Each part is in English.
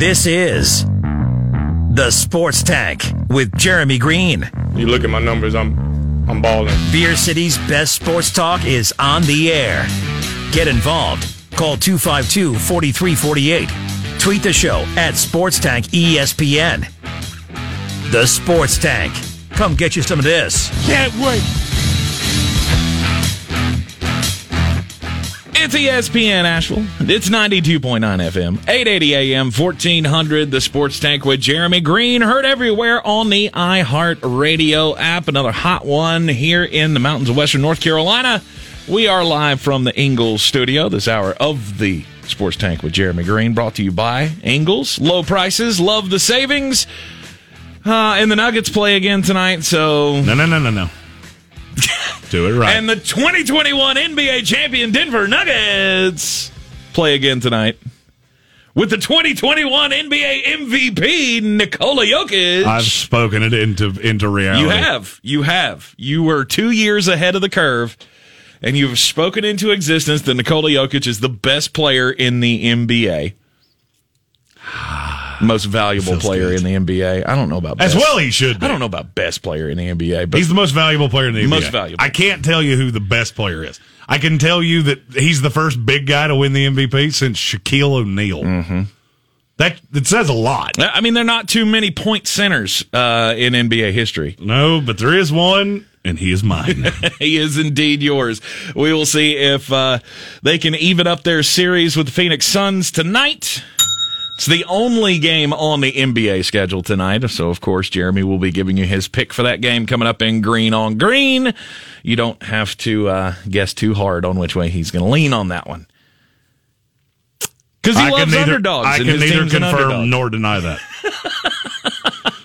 This is the Sports Tank with Jeremy Greene. You look at my numbers, I'm I'm balling. Beer City's best sports talk is on the air. Get involved. Call 252 4348. Tweet the show at Sports Tank ESPN. The Sports Tank. Come get you some of this. Can't wait. It's ESPN Asheville. It's 92.9 FM, 880 AM, 1400. The Sports Tank with Jeremy Greene. Heard everywhere on the iHeart Radio app. Another hot one here in the mountains of Western North Carolina. We are live from the Ingles studio this hour of the Sports Tank with Jeremy Greene, brought to you by Ingles. Low prices, love the savings. Uh, and the Nuggets play again tonight, so No, no, no, no, no. Do it right. and the 2021 NBA champion Denver Nuggets play again tonight with the 2021 NBA MVP Nikola Jokic. I've spoken it into into reality. you have, you have, you were two years ahead of the curve, and you've spoken into existence that Nikola Jokic is the best player in the NBA. Most valuable Feels player good. in the NBA. I don't know about As well, he should. Be. I don't know about best player in the NBA, but He's the most valuable player in the Most NBA. valuable. I can't tell you who the best player is. I can tell you that he's the first big guy to win the MVP since Shaquille O'Neal. Mm-hmm. That that says a lot. I mean, there are not too many point centers uh, in NBA history. No, but there is one, and he is mine. he is indeed yours. We will see if uh, they can even up their series with the Phoenix Suns tonight. It's the only game on the NBA schedule tonight. So, of course, Jeremy will be giving you his pick for that game coming up in Green on Green. You don't have to uh, guess too hard on which way he's going to lean on that one. Because he I loves neither, underdogs. I and can neither team's an underdog. confirm nor deny that.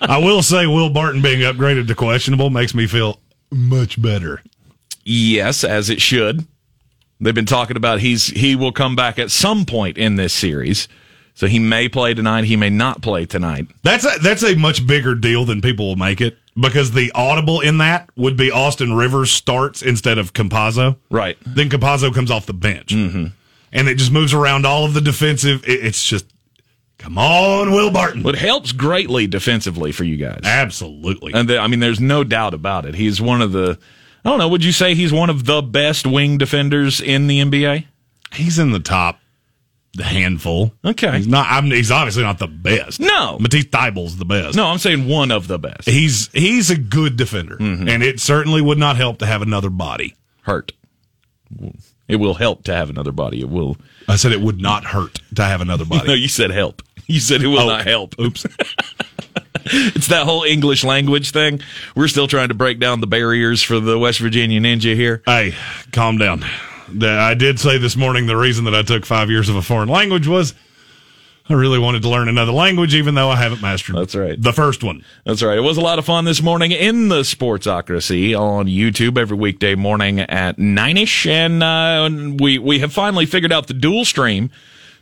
I will say Will Barton being upgraded to questionable makes me feel much better. Yes, as it should. They've been talking about he's he will come back at some point in this series. So he may play tonight, he may not play tonight. That's a, that's a much bigger deal than people will make it because the audible in that would be Austin Rivers starts instead of Campazzo. Right. Then Campazzo comes off the bench. Mm-hmm. And it just moves around all of the defensive. It, it's just, come on, Will Barton. But it helps greatly defensively for you guys. Absolutely. And the, I mean there's no doubt about it. He's one of the I don't know, would you say he's one of the best wing defenders in the NBA? he's in the top handful. Okay. He's not, I'm, he's obviously not the best. No. Matisse Thybulle's the best. No, I'm saying one of the best. He's, he's a good defender. Mm-hmm. And it certainly would not help to have another body. Hurt. It will help to have another body. It will I said it would not hurt to have another body. No, you said help. You said it will Oh, not help. Oops. It's that whole English language thing. We're still trying to break down the barriers for the West Virginia Ninja here. Hey, calm down. I did say this morning the reason that I took five years of a foreign language was I really wanted to learn another language, even though I haven't mastered That's right. the first one. That's right. It was a lot of fun this morning in the Sportsocracy on YouTube every weekday morning at nine ish, and uh, we we have finally figured out the dual stream,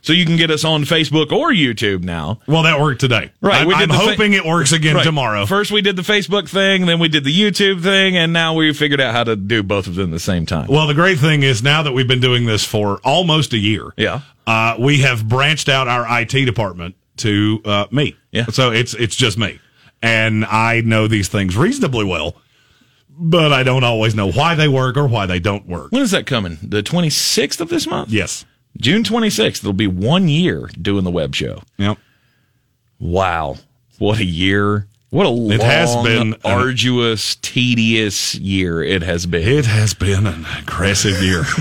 so you can get us on Facebook or YouTube now. Well, that worked today. Right, I'm, we did I'm fa- hoping it works again Right. tomorrow. First, we did the Facebook thing, then we did the YouTube thing, and now we figured out how to do both of them at the same time. well, the great thing is now that we've been doing this for almost a year, Yeah. uh, we have branched out our IT department to uh, me. Yeah. So it's it's just me, and I know these things reasonably well, but I don't always know why they work or why they don't work. When is that coming? The 26th of this month? Yes. June 26th. It'll be one year doing the web show. Yep. Wow. What a year. What a long, It has been an- arduous, tedious year it has been. It has been an aggressive year.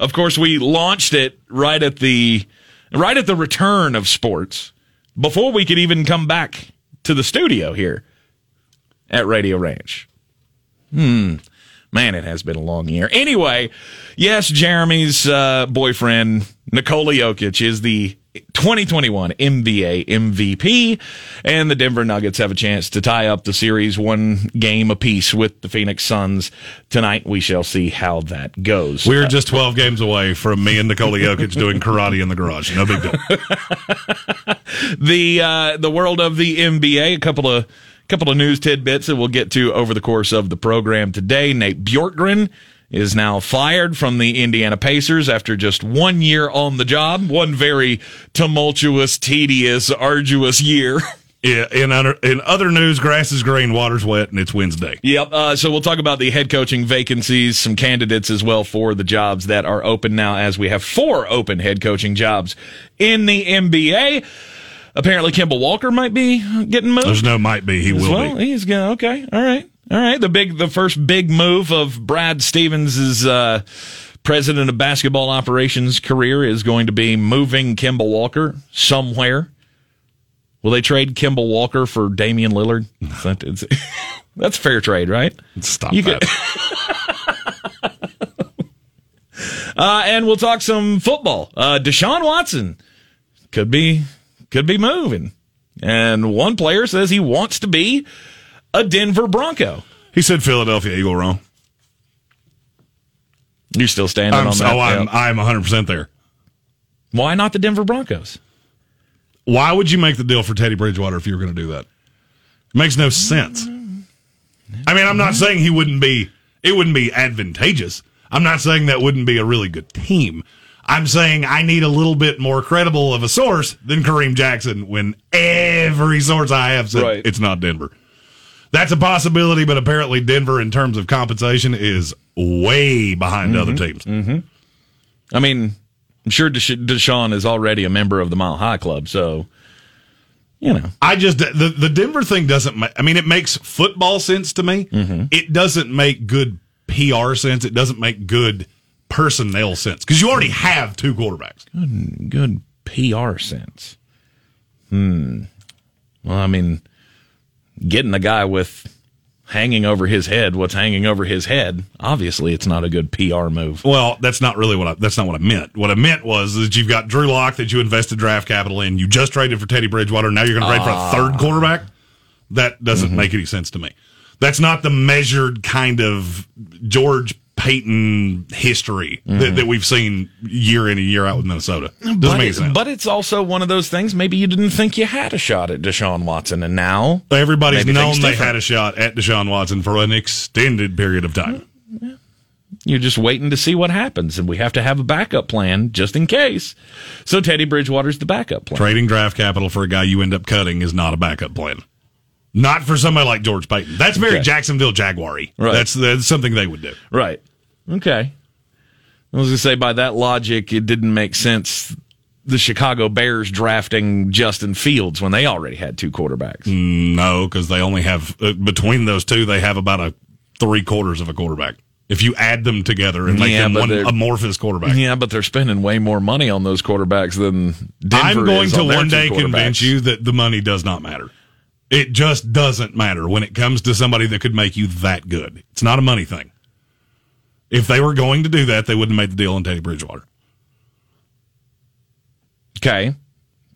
Of course, we launched it right at the right at the return of sports before we could even come back to the studio here at Radio Ranch. Hmm. Man, it has been a long year. Anyway, yes, Jeremy's uh, boyfriend, Nikola Jokic, is the 2021 NBA MVP, and the Denver Nuggets have a chance to tie up the series one game apiece with the Phoenix Suns tonight. We shall see how that goes. We're just 12 games away from me and Nikola Jokic doing karate in the garage. No big deal. the uh, the world of the NBA. A couple of couple of news tidbits that we'll get to over the course of the program today. Nate Bjorkgren is now fired from the Indiana Pacers after just one year on the job. One very tumultuous, tedious, arduous year. Yeah, in other, in other news, grass is green, water's wet, and it's Wednesday. Yep. Uh, so we'll talk about the head coaching vacancies, some candidates as well for the jobs that are open now, as we have four open head coaching jobs in the NBA. Apparently, Kemba Walker might be getting moved. There's no might be, he will well. be. He's going okay. All right. All right. The big, the first big move of Brad Stevens' uh, president of basketball operations career is going to be moving Kemba Walker somewhere. Will they trade Kemba Walker for Damian Lillard? Is that- is- That's fair trade, right? Stop You that. Uh, and we'll talk some football. Uh, Deshaun Watson could be could be moving, and one player says he wants to be a Denver Bronco. he said Philadelphia Eagle wrong. You're still standing I'm, on that. I'm, yeah. I'm 100% there. Why not the Denver Broncos? Why would you make the deal for Teddy Bridgewater if you were going to do that? It makes no sense. I mean, I'm not saying he wouldn't be, it wouldn't be advantageous. I'm not saying that wouldn't be a really good team. I'm saying I need a little bit more credible of a source than Kareem Jackson when every source I have said Right. it's not Denver. That's a possibility, but apparently Denver, in terms of compensation, is way behind mm-hmm. other teams. Mm-hmm. I mean, I'm sure Desha- Deshaun is already a member of the Mile High Club, so you know. I just the the Denver thing doesn't. ma- I mean, it makes football sense to me. Mm-hmm. It doesn't make good PR sense. It doesn't make good personnel sense because you already have two quarterbacks. good good PR sense. Hmm. Well, I mean, getting a guy with hanging over his head what's hanging over his head, obviously it's not a good PR move. Well, that's not really what I, that's not what I meant. What I meant was that you've got Drew Lock that you invested draft capital in. You just traded for Teddy Bridgewater. Now you're going to trade for a third quarterback. That doesn't make any sense to me. That's not the measured kind of George Paton history that, that we've seen year in and year out with Minnesota. Doesn't But, make it- sense. but it's also one of those things. Maybe you didn't think you had a shot at Deshaun Watson, and now Everybody's known they different. had a shot at Deshaun Watson for an extended period of time. You're just waiting to see what happens, and we have to have a backup plan just in case. So Teddy Bridgewater's the backup plan. Trading draft capital for a guy you end up cutting is not a backup plan. Not for somebody like George Paton. That's very Okay. Jacksonville Jaguar Right. That's, that's something they would do. Right. Okay. I was going to say, by that logic, it didn't make sense the Chicago Bears drafting Justin Fields when they already had two quarterbacks. No, because they only have, uh, between those two, they have about a three quarters of a quarterback. If you add them together and make Yeah, them one amorphous quarterback. Yeah, but they're spending way more money on those quarterbacks than Denver I'm going to on one day convince you that the money does not matter. It just doesn't matter when it comes to somebody that could make you that good. It's not a money thing. If they were going to do that, they wouldn't have made the deal on Teddy Bridgewater. Okay.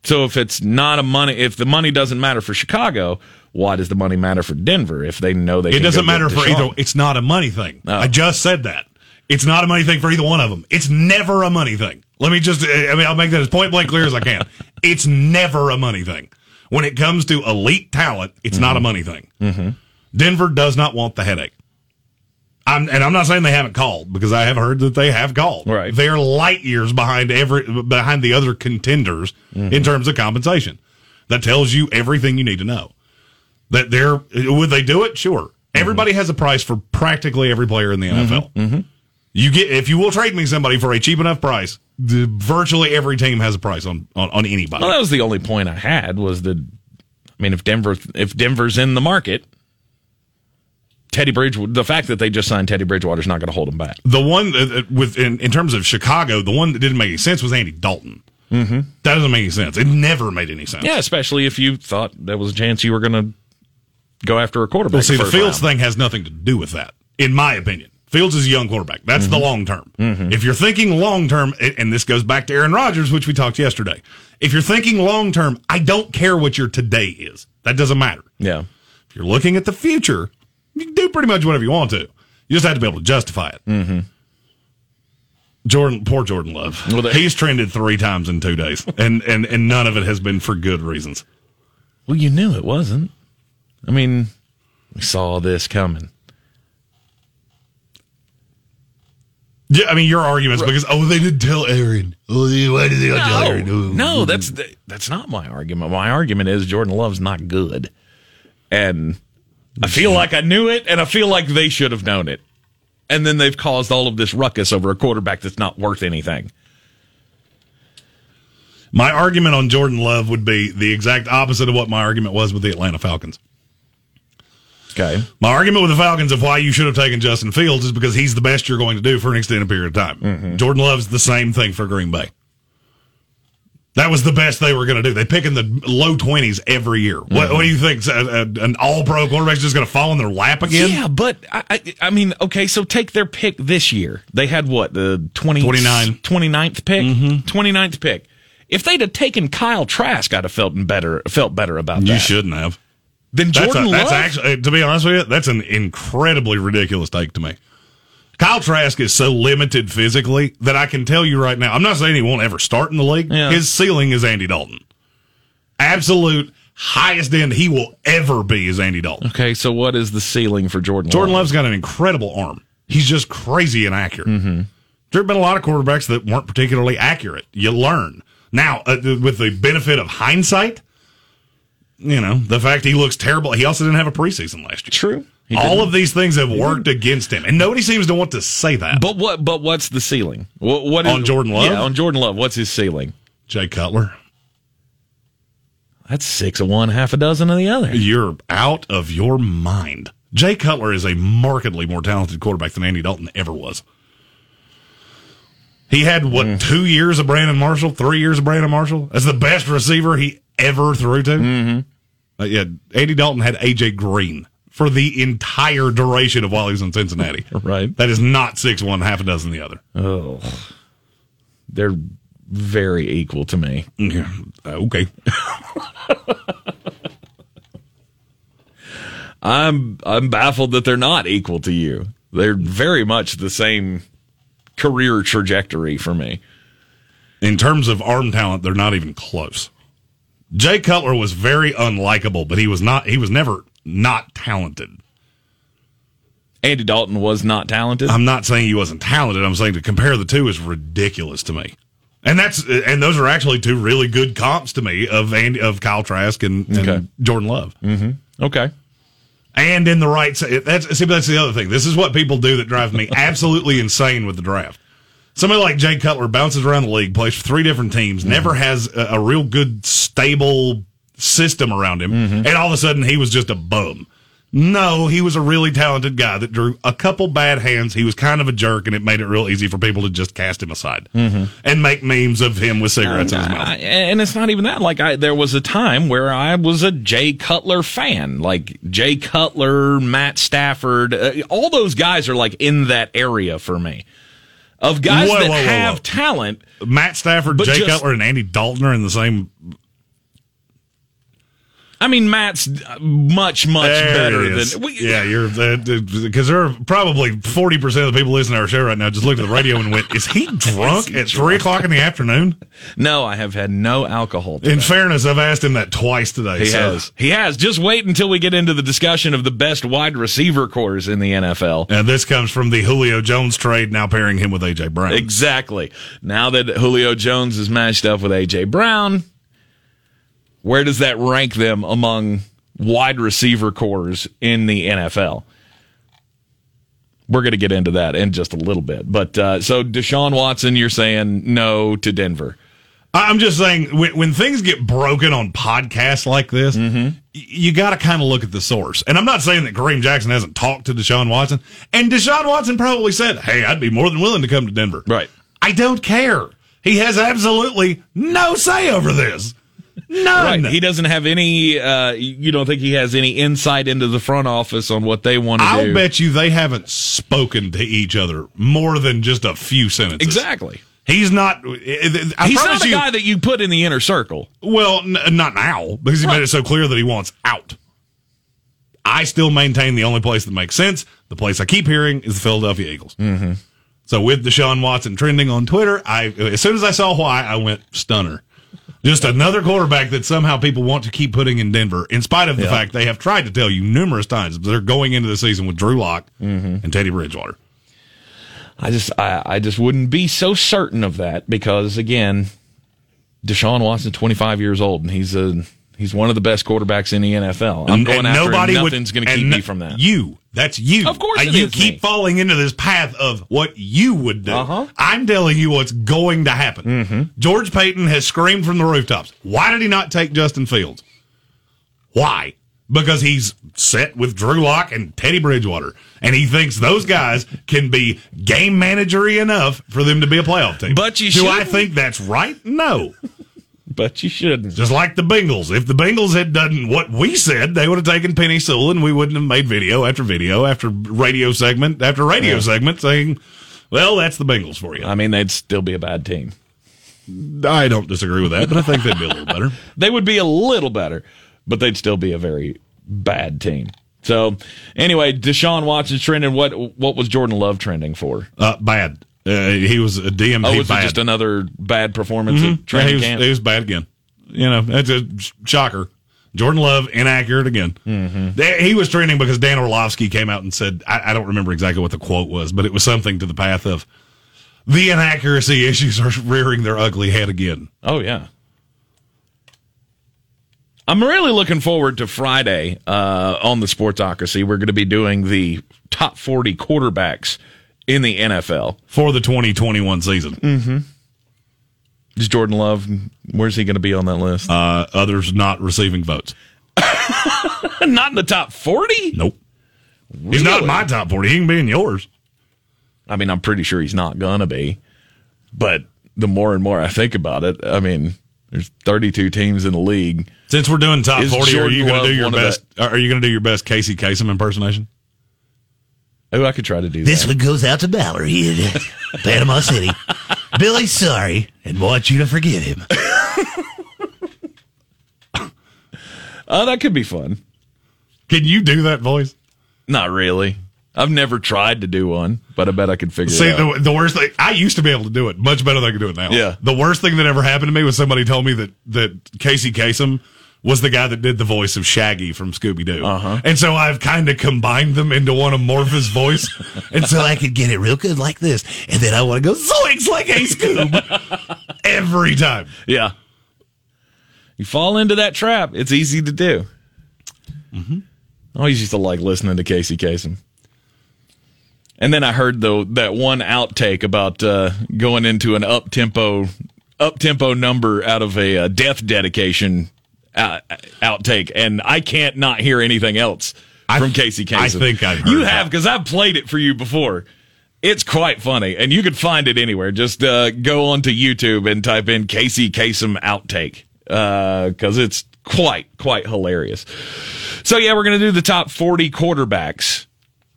So if it's not a money, if the money doesn't matter for Chicago, why does the money matter for Denver if they know they It doesn't matter for either. It's not a money thing. Oh. I just said that. It's not a money thing for either one of them. It's never a money thing. Let me just, I mean, I'll make that as point blank clear as I can. It's never a money thing. When it comes to elite talent, it's not a money thing. Mm-hmm. Denver does not want the headache. I'm, and I'm not saying they haven't called because I have heard that they have called. Right. They're light years behind every behind the other contenders mm-hmm. in terms of compensation. That tells you everything you need to know. That they're would they do it? Sure. Mm-hmm. Everybody has a price for practically every player in the NFL. You get if you will trade me somebody for a cheap enough price. The, virtually every team has a price on on, on anybody. Well, that was the only point I had was that I mean if Denver if Denver's in the market, Teddy Bridge the fact that they just signed Teddy Bridgewater is not going to hold them back. The one that, uh, with in, in terms of Chicago, the one that didn't make any sense was Andy Dalton. Mm-hmm. That doesn't make any sense. It never made any sense. Yeah, especially if you thought there was a chance you were going to go after a quarterback. Well, see, the Fields round. thing has nothing to do with that, in my opinion. Fields is a young quarterback. That's the long term. If you're thinking long term, and this goes back to Aaron Rodgers, which we talked yesterday. If you're thinking long term, I don't care what your today is. That doesn't matter. Yeah. If you're looking at the future, you can do pretty much whatever you want to. You just have to be able to justify it. Mm-hmm. Jordan, poor Jordan Love. Well, they- He's trended three times in two days, and, and, and none of it has been for good reasons. Well, you knew it wasn't. I mean, we saw this coming. Yeah, I mean your arguments because oh they didn't tell Aaron. Oh, they- why did they not tell Aaron? Oh. No, that's that's not my argument. My argument is Jordan Love's not good, and I feel like I knew it, and I feel like they should have known it, and then they've caused all of this ruckus over a quarterback that's not worth anything. My argument on Jordan Love would be the exact opposite of what my argument was with the Atlanta Falcons. Okay, My argument with the Falcons of why you should have taken Justin Fields is because he's the best you're going to do for an extended period of time. Mm-hmm. Jordan Love's the same thing for Green Bay. That was the best they were going to do. They pick in the low twenties every year. What, mm-hmm. what do you think? A- a- An All Pro quarterback's just going to fall in their lap again? yeah, but I, I, I mean, okay, so take their pick this year. They had what the 20, 29. 29th pick, mm-hmm. 29th pick. If they'd have taken Kyle Trask, I'd have felt better felt better about that. You shouldn't have. Then That's, Jordan a, that's Love. actually, to be honest with you, that's an incredibly ridiculous take to me. Kyle Trask is so limited physically that I can tell you right now. I'm not saying he won't ever start in the league. Yeah. His ceiling is Andy Dalton. Absolute highest end he will ever be is Andy Dalton. okay, so what is the ceiling for Jordan? Jordan Love? Love's got an incredible arm. He's just crazy and accurate. Mm-hmm. There have been a lot of quarterbacks that weren't particularly accurate. You learn. Now, uh, with the benefit of hindsight, you know, the fact he looks terrible, he also didn't have a preseason last year. True. All of these things have worked against him, and nobody seems to want to say that. But what? But what's the ceiling? What? what is, On Jordan Love? Yeah, on Jordan Love. What's his ceiling? Jay Cutler, That's six of one, half a dozen of the other. you're out of your mind. Jay Cutler is a markedly more talented quarterback than Andy Dalton ever was. He had what Mm. two years of Brandon Marshall, three years of Brandon Marshall as the best receiver he ever threw to. Mm-hmm. yeah, Andy Dalton had AJ Green for the entire duration of while he was in Cincinnati. Right. That is not six one, half a dozen the other. Oh, they're very equal to me. Yeah, uh, okay. I'm I'm baffled that they're not equal to you. They're very much the same career trajectory for me. in terms of arm talent, they're not even close. Jay Cutler was very unlikable, but he was not. He was never not talented. Andy Dalton was not talented. I'm not saying he wasn't talented. I'm saying to compare the two is ridiculous to me. And that's and those are actually two really good comps to me of Andy of Kyle Trask and, and Okay. Jordan Love. Mm-hmm. okay. And in the right, that's see, but that's the other thing. This is what people do that drives me absolutely insane with the draft. Somebody like Jay Cutler bounces around the league, plays for three different teams, mm-hmm. never has a, a real good stable system around him, mm-hmm. and all of a sudden he was just a bum. No, he was a really talented guy that drew a couple bad hands. He was kind of a jerk, and it made it real easy for people to just cast him aside mm-hmm. and make memes of him with cigarettes in his mouth. Uh, I- and it's not even that. Like I, there was a time where I was a Jay Cutler fan. Like Jay Cutler, Matt Stafford, uh, all those guys are like in that area for me. Of guys Whoa, that whoa, whoa, have talent, Matt Stafford, Jay just- Cutler, and Andy Dalton are in the same I mean, Matt's uh, much, much There better than. we- yeah, you're because there are probably forty percent of the people listening to our show right now just looked at the radio and went, "Is he drunk at three o'clock in the afternoon?" No, I have had no alcohol. In fairness, I've asked him that twice today. He so- has. He has. Just wait until we get into the discussion of the best wide receiver corps in the NFL. And this comes from the Julio Jones trade, now pairing him with AJ Brown. Exactly. Now that Julio Jones is matched up with AJ Brown, where does that rank them among wide receiver corps in the NFL? We're going to get into that in just a little bit. But uh, so Deshaun Watson, you're saying no to Denver. I'm just saying, when, when things get broken on podcasts like this, Mm-hmm. you got to kind of look at the source. And I'm not saying that Kareem Jackson hasn't talked to Deshaun Watson, and Deshaun Watson probably said, "Hey, I'd be more than willing to come to Denver." Right. I don't care. He has absolutely no say over this. None. Right. He doesn't have any, uh, you don't think he has any insight into the front office on what they want to do. I'll bet you they haven't spoken to each other more than just a few sentences. Exactly. He's not. I He's not a you, guy that you put in the inner circle. Well, n- not now because he made it so clear that he wants out. I still maintain the only place that makes sense, the place I keep hearing, is the Philadelphia Eagles. Mm-hmm. So with Deshaun Watson trending on Twitter, I as soon as I saw why, I went stunner. Just another quarterback that somehow people want to keep putting in Denver, in spite of the fact they have tried to tell you numerous times they're going into the season with Drew Lock mm-hmm. and Teddy Bridgewater. I just I, I just wouldn't be so certain of that because again, Deshaun Watson, twenty five years old, and he's a he's one of the best quarterbacks in the NFL. I'm going after him. Nothing's going to keep and me from that. You, that's you. Of course you keep me. falling into this path of what you would do. Uh-huh. I'm telling you what's going to happen. Mm-hmm. George Paton has screamed from the rooftops. Why did he not take Justin Fields? Why? Because he's set with Drew Lock and Teddy Bridgewater, and he thinks those guys can be game managery enough for them to be a playoff team. But you do I shouldn't. think that's right? No. But you shouldn't. Just like the Bengals. If the Bengals had done what we said, they would have taken Penei Sewell and we wouldn't have made video after video after radio segment after radio Yeah. segment saying, well, that's the Bengals for you. I mean, they'd still be a bad team. I don't disagree with that, but I think they'd be a little better. They would be a little better, but they'd still be a very bad team. So anyway, Deshaun Watson's trending. What what was Jordan Love trending for? Uh, bad. Uh, he was a DMP. Oh, was bad. it just another bad performance at Yeah, he, was, camp? he was bad again. You know, that's a shocker. Jordan Love inaccurate again. Mm-hmm. He was trending because Dan Orlovsky came out and said, I, I don't remember exactly what the quote was, but it was something to the path of the inaccuracy issues are rearing their ugly head again. Oh yeah. I'm really looking forward to Friday uh, on the Sportsocracy. We're going to be doing the top 40 quarterbacks in the NFL. for the 2021 season. Mm. Is Jordan Love? Where's he going to be on that list? Uh, others not receiving votes. Not in the top 40. Nope. He's not in my top 40. He can be in yours. I mean, I'm pretty sure he's not gonna be. But the more and more I think about it, I mean, there's 32 teams in the league. Since we're doing top Is 40, are you going to do your one of best? Are you going to do your best Casey Kasem impersonation? Oh, I could try to do This that. one goes out to Mallory in Panama City. Billy's sorry and wants you to forgive him. Oh, that could be fun. Can you do that voice? Not really. I've never tried to do one, but I bet I could figure See, it out. the, the worst thing, I used to be able to do it much better than I can do it now. Yeah. The worst thing that ever happened to me was somebody told me that, that Casey Kasem was the guy that did the voice of Shaggy from Scooby Doo. Uh-huh. And so I've kind of combined them into one of Morphe's voice. And so I could get it real good like this. And then I want to go zoinks like a Scoob. every time. yeah. You fall into that trap. It's easy to do. Mm-hmm. I always used to like listening to Casey Kasem. And then I heard though that one outtake about uh, going into an up tempo up tempo number out of a uh, death dedication uh, outtake, and I can't not hear anything else I- from Casey Kasem. I think I've heard you have because I've played it for you before. It's quite funny, and you can find it anywhere. Just uh, go onto YouTube and type in Casey Kasem outtake because it's quite quite hilarious. So yeah, we're gonna do the top forty quarterbacks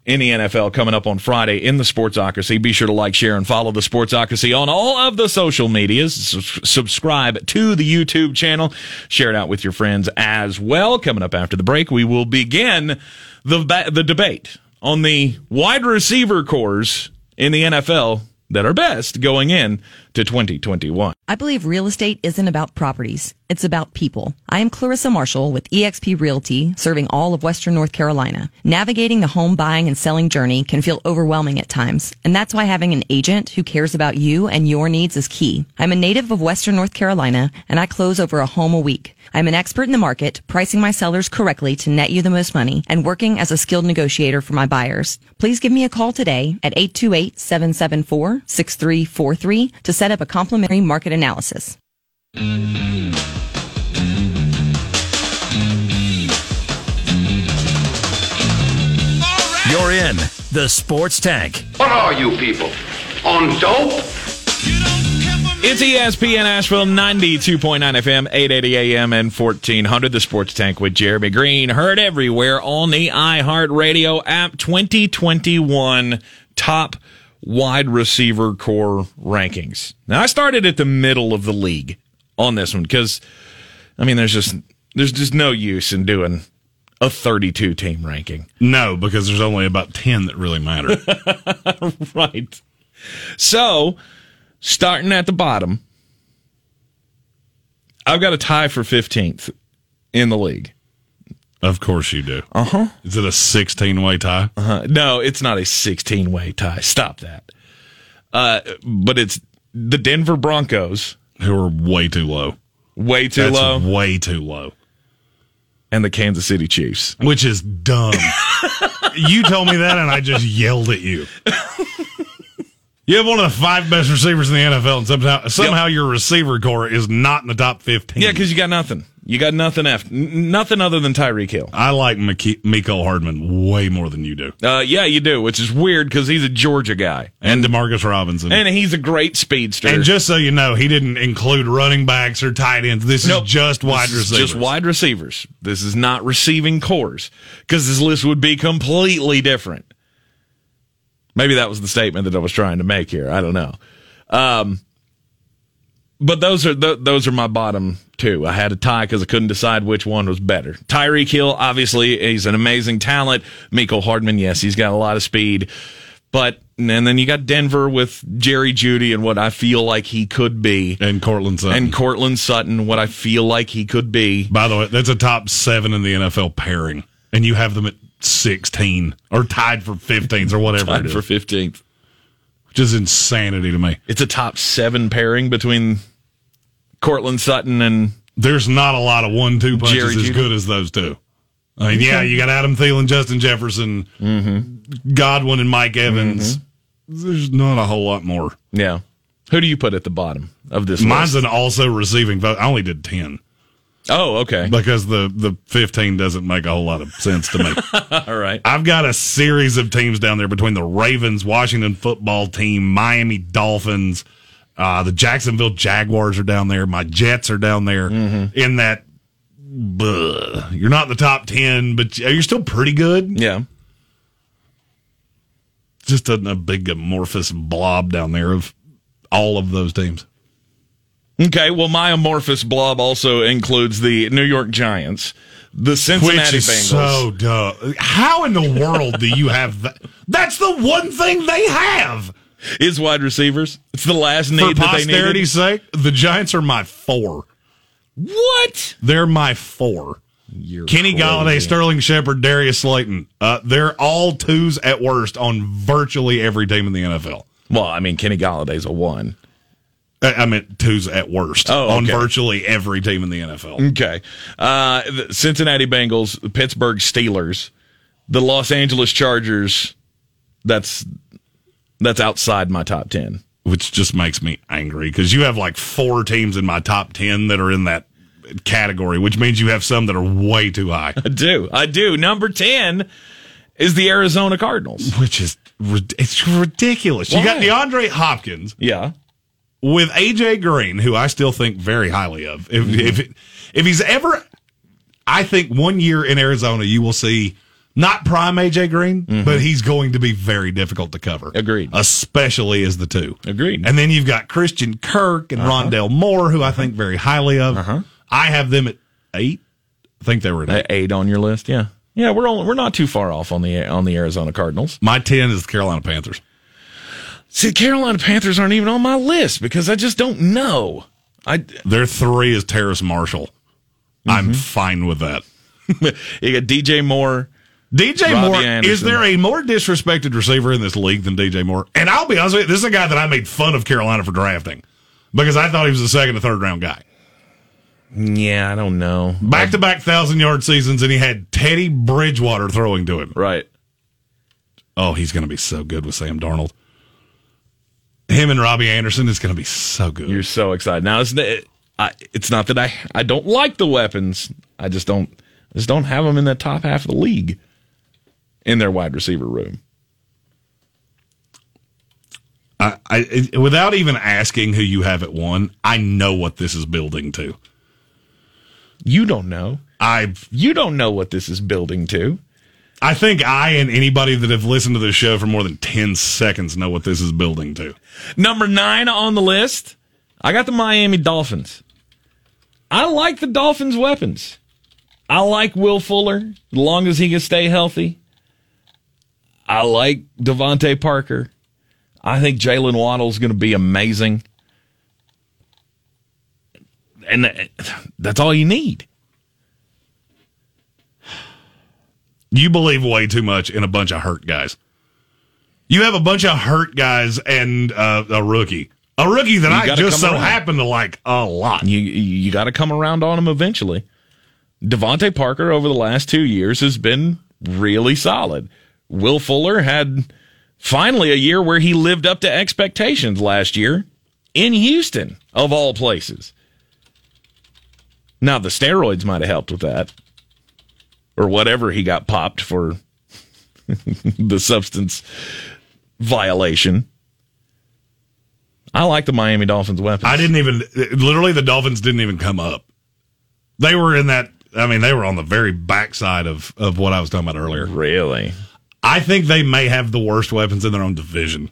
in the NFL coming up on Friday in the Sportsocracy. Be sure to like, share, and follow the Sportsocracy on all of the social medias. Subscribe to the YouTube channel. Share it out with your friends as well. Coming up after the break, we will begin the ba- the debate on the wide receiver corps in the NFL that are best going in to 2021. I believe real estate isn't about properties. It's about people. I am Clarissa Marshall with eXp Realty, serving all of Western North Carolina. Navigating the home buying and selling journey can feel overwhelming at times, and that's why having an agent who cares about you and your needs is key. I'm a native of Western North Carolina, and I close over a home a week. I'm an expert in the market, pricing my sellers correctly to net you the most money, and working as a skilled negotiator for my buyers. Please give me a call today at 828-774-6343 to set up a complimentary market analysis. You're in the Sports Tank. What are you people? On dope? It's ESPN Asheville 92.9 FM, 880 AM, and 1400. The Sports Tank with Jeremy Greene. Heard everywhere on the iHeartRadio app. 2021 top wide receiver corps rankings. Now, I started at the middle of the league on this one because, I mean, there's just, there's just no use in doing a 32 team ranking. No, because there's only about 10 that really matter. right. So, starting at the bottom, I've got a tie for 15th in the league. of course you do. Uh Uh-huh. Is it a 16 way tie? Uh huh. no, it's not a 16 way tie. Stop that. Uh, but it's the Denver Broncos, Who are way too low. way too That's low, way too low. and the Kansas City Chiefs. Which is dumb. you told me that and I just yelled at you. You have one of the five best receivers in the NFL, and somehow somehow your receiver corps is not in the top fifteen. Yeah, because you got nothing. You got nothing after, nothing other than Tyreek Hill. I like Mike- Mecole Hardman way more than you do, Uh, yeah, you do, which is weird because he's a Georgia guy, and Demarcus Robinson. and he's a great speedster. And just so you know, he didn't include running backs or tight ends. This Nope. is just wide This is receivers. Just wide receivers. This is not receiving corps because this list would be completely different. Maybe that was the statement that I was trying to make here. I don't know. Um, but those are th- those are my bottom two. I had a tie because I couldn't decide which one was better. Tyreek Hill, obviously, he's an amazing talent. Mecole Hardman, yes, he's got a lot of speed. But and then you got Denver with Jerry Jeudy and what I feel like he could be, And Courtland Sutton. and Courtland Sutton, what I feel like he could be. By the way, that's a top seven in the NFL pairing, and you have them at sixteen or tied for fifteenth or whatever it Tied is, for fifteenth. which is insanity to me. It's a top seven pairing between Courtland Sutton and There's not a lot of one-two punches Jerry as Jeudy. good as those two. I mean, yeah, you got Adam Thielen, Justin Jefferson, Mm-hmm. Godwin, and Mike Evans. There's not a whole lot more. yeah. Who do you put at the bottom of this? Mine's list? an also receiving vote. I only did ten. Oh, okay. because the the fifteen doesn't make a whole lot of sense to me. All right. I've got a series of teams down there between the Ravens, Washington football team, Miami Dolphins, uh, the Jacksonville Jaguars are down there. My Jets are down there Mm-hmm. in that. Buh. You're not in the top 10, but you're still pretty good. Yeah. Just a, a big amorphous blob down there of all of those teams. Okay. Well, my amorphous blob also includes the New York Giants, the Cincinnati Which is Bengals. so dumb. How in the world do you have that? That's the one thing they have. Is wide receivers. It's the last For need that they needed. posterity's sake, the Giants are my four. What? They're my four. Kenny Golladay, Sterling Shepard, Darius Slayton. Uh, they're all twos at worst on virtually every team in the NFL. Well, I mean, Kenny Golladay's a one. I, I meant twos at worst Oh, on okay. virtually every team in the NFL. Okay. Uh, the Cincinnati Bengals, the Pittsburgh Steelers, the Los Angeles Chargers. That's that's outside my top ten. Which just makes me angry because you have like four teams in my top 10 that are in that category, which means you have some that are way too high, I do. I do. Number ten is the Arizona Cardinals. which is it's ridiculous. You got Why? DeAndre Hopkins Yeah. with AJ Green, who I still think very highly of. If Mm-hmm. if if he's ever, I think one year in Arizona you will see not prime AJ Green, but he's going to be very difficult to cover. Mm-hmm. Agreed. Especially as the two. Agreed. And then you've got Christian Kirk and Rondale Moore, who I think very highly of. I have them at eight. I think they were at eight. Eight on your list. Yeah. Yeah. We're only, we're not too far off on the on the Arizona Cardinals. My ten is the Carolina Panthers. See, Carolina Panthers aren't even on my list because I just don't know. I Their three is Terrace Marshall. Mm-hmm. I'm fine with that. you got DJ Moore. DJ Robbie Moore, Anderson. is there a more disrespected receiver in this league than DJ Moore? And I'll be honest with you, this is a guy that I made fun of Carolina for drafting because I thought he was a second or third round guy. Yeah, I don't know. Back to back thousand yard seasons, and he had Teddy Bridgewater throwing to him. Right. Oh, he's going to be so good with Sam Darnold. Him and Robbie Anderson is going to be so good. You're so excited. Now it's it, I, it's not that I I don't like the weapons. I just don't I just don't have them in the top half of the league in their wide receiver room. I, I, without even asking who you have at one, I know what this is building to. You don't know. I You don't know what this is building to. I think I and anybody that have listened to this show for more than 10 seconds know what this is building to. Number nine on the list, I got the Miami Dolphins. I like the Dolphins' weapons. I like Will Fuller, as long as he can stay healthy. I like DeVante Parker. I think Jaylen Waddle is going to be amazing. And th- that's all you need. You believe way too much in a bunch of hurt guys. You have a bunch of hurt guys and uh, a rookie. A rookie that I just so around. happen to like a lot. You you got to come around on him eventually. DeVante Parker over the last two years has been really solid. Will Fuller had finally a year where he lived up to expectations last year in Houston, of all places. Now the steroids might have helped with that, or whatever he got popped for the substance violation. I like the Miami Dolphins weapons. I didn't even literally the Dolphins didn't even come up. They were in that. I mean, they were on the very backside of of what I was talking about earlier. really. I think they may have the worst weapons in their own division.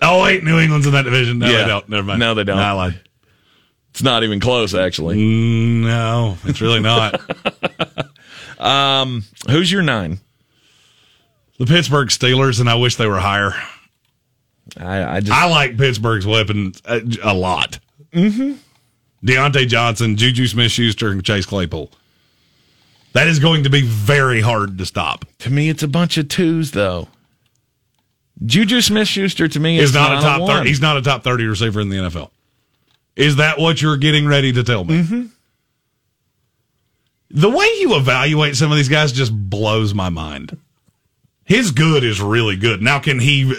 Oh wait, New England's in that division. No, Yeah. they don't. Never mind. No, they don't. I lied. It's not even close, actually. Mm, no, it's really not. Um, who's your nine? the Pittsburgh Steelers, and I wish they were higher. I, I just I like Pittsburgh's weapons a, a lot. Mm-hmm. Diontae Johnson, Juju Smith-Schuster, and Chase Claypool. That is going to be very hard to stop. to me, it's a bunch of twos, though. Juju Smith Schuster to me is Is not a top one. thirty. He's not a top thirty receiver in the NFL. Is that what you're getting ready to tell me? Mm-hmm. The way you evaluate some of these guys just blows my mind. His good is really good. Now, can he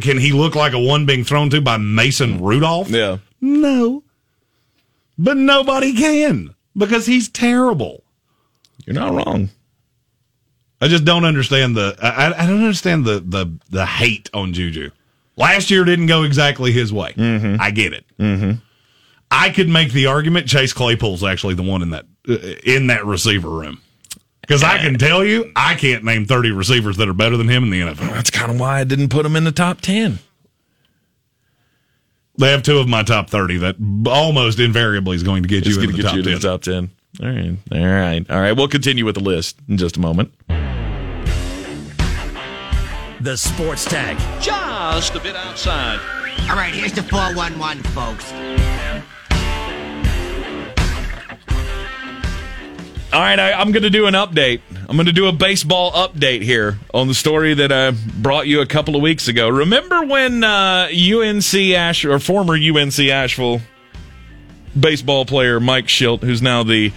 can he look like a one being thrown to by Mason Rudolph? Yeah. No, but nobody can because he's terrible. You're not wrong. I just don't understand the. I, I don't understand the the the hate on Juju. Last year didn't go exactly his way. I get it. Mm-hmm. I could make the argument Chase Claypool's actually the one in that uh, in that receiver room because I can tell you I can't name thirty receivers that are better than him in the NFL. That's kind of why I didn't put him in the top 10. They have two of my top thirty that almost invariably is going to get Just you in the get top you ten. the top 10. All right. All right. All right. We'll continue with the list in just a moment. The Sports Tank. just a bit outside. All right, here's the 411, folks. All right, I, I'm going to do an update. I'm going to do a baseball update here on the story that I brought you a couple of weeks ago. Remember when uh, UNC Ash or former UNC Asheville baseball player Mike Shildt, who's now the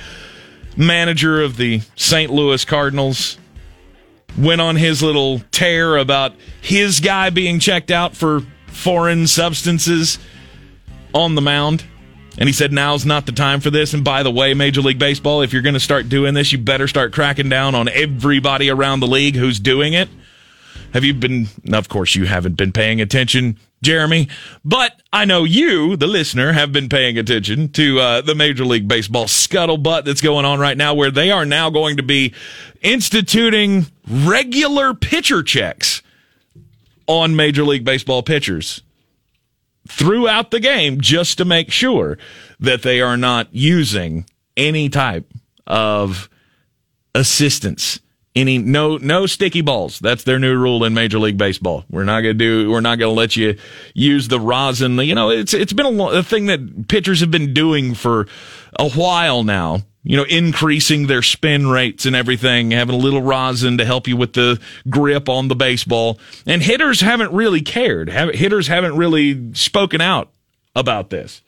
manager of the St. Louis Cardinals, went on his little tear about his guy being checked out for foreign substances on the mound. And he said, now's not the time for this. And by the way, Major League Baseball, if you're going to start doing this, you better start cracking down on everybody around the league who's doing it. Have you been, of course, you haven't been paying attention, Jeremy, but I know you, the listener, have been paying attention to uh, the Major League Baseball scuttlebutt that's going on right now, where they are now going to be instituting regular pitcher checks on Major League Baseball pitchers throughout the game just to make sure that they are not using any type of assistance any no no sticky balls. That's their new rule in major league baseball. We're not going to do we're not to let you use the rosin. You know it's it's been a, a thing that pitchers have been doing for a while now you know increasing their spin rates and everything having a little rosin to help you with the grip on the baseball. And hitters haven't really cared. Have, hitters haven't really spoken out about this.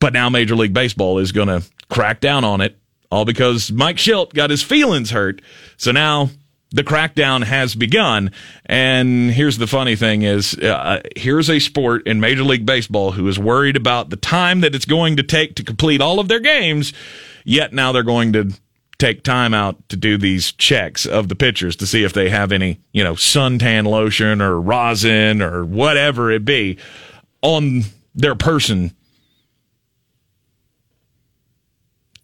But now Major League Baseball is going to crack down on it, all because Mike Shildt got his feelings hurt. So now the crackdown has begun. And here's the funny thing is, uh, here's a sport in Major League Baseball who is worried about the time that it's going to take to complete all of their games. Yet now they're going to take time out to do these checks of the pitchers to see if they have any, you know, suntan lotion or rosin or whatever it be on their person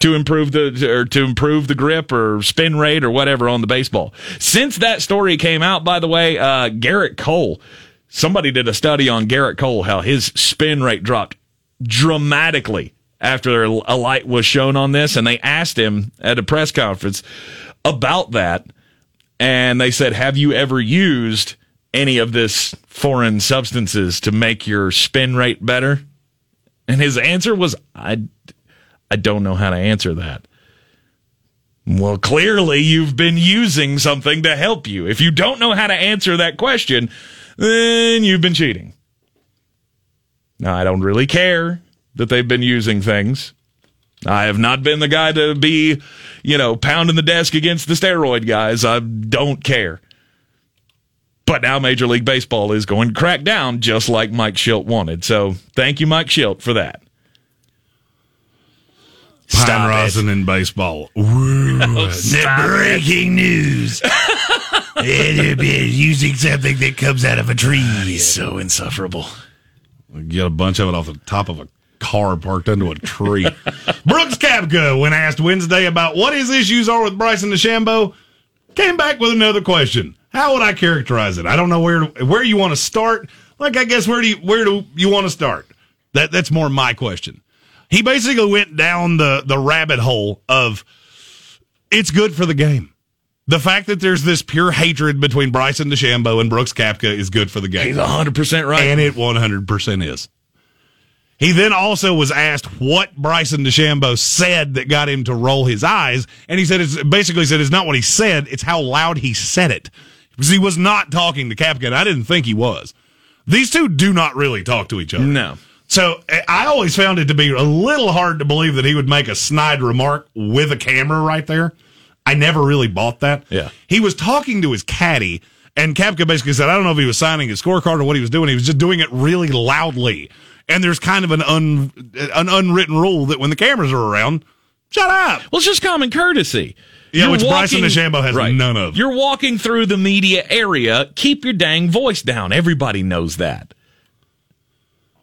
to improve the or to improve the grip or spin rate or whatever on the baseball. Since that story came out, by the way, uh, Gerrit Cole, somebody did a study on Gerrit Cole how his spin rate dropped dramatically after a light was shown on this, and they asked him at a press conference about that, and they said, "Have you ever used any of this foreign substances to make your spin rate better?" And his answer was, "I." I don't know how to answer that. Well, clearly you've been using something to help you. If you don't know how to answer that question, then you've been cheating. Now, I don't really care that they've been using things. I have not been the guy to be, you know, pounding the desk against the steroid guys. I don't care. But now Major League Baseball is going to crack down just like Mike Shildt wanted. So thank you, Mike Shildt, for that. Pine Stop it. rosin in baseball. Woo. The breaking news. They're using something that comes out of a tree. So insufferable. Get a bunch of it off the top of a car parked under a tree. Brooks Koepka, when asked Wednesday about what his issues are with Bryson DeChambeau, came back with another question. How would I characterize it? I don't know where where you want to start. Like I guess where do you where do you want to start? That that's more my question. He basically went down the the rabbit hole of it's good for the game. The fact that there's this pure hatred between Bryson DeChambeau and Brooks Koepka is good for the game. He's 100% right. And it 100% is. He then also was asked what Bryson DeChambeau said that got him to roll his eyes, and he said it's basically said it's not what he said, it's how loud he said it. Because he was not talking to Koepka, and I didn't think he was. These two do not really talk to each other. No. So eh, I always found it to be a little hard to believe that he would make a snide remark with a camera right there. I never really bought that. Yeah. He was talking to his caddy, and Koepka basically said, I don't know if he was signing his scorecard or what he was doing. He was just doing it really loudly. And there's kind of an un, an unwritten rule that when the cameras are around, shut up. Well, it's just common courtesy. Yeah, You're which Bryson DeChambeau has none of. You're walking through the media area. Keep your dang voice down. Everybody knows that.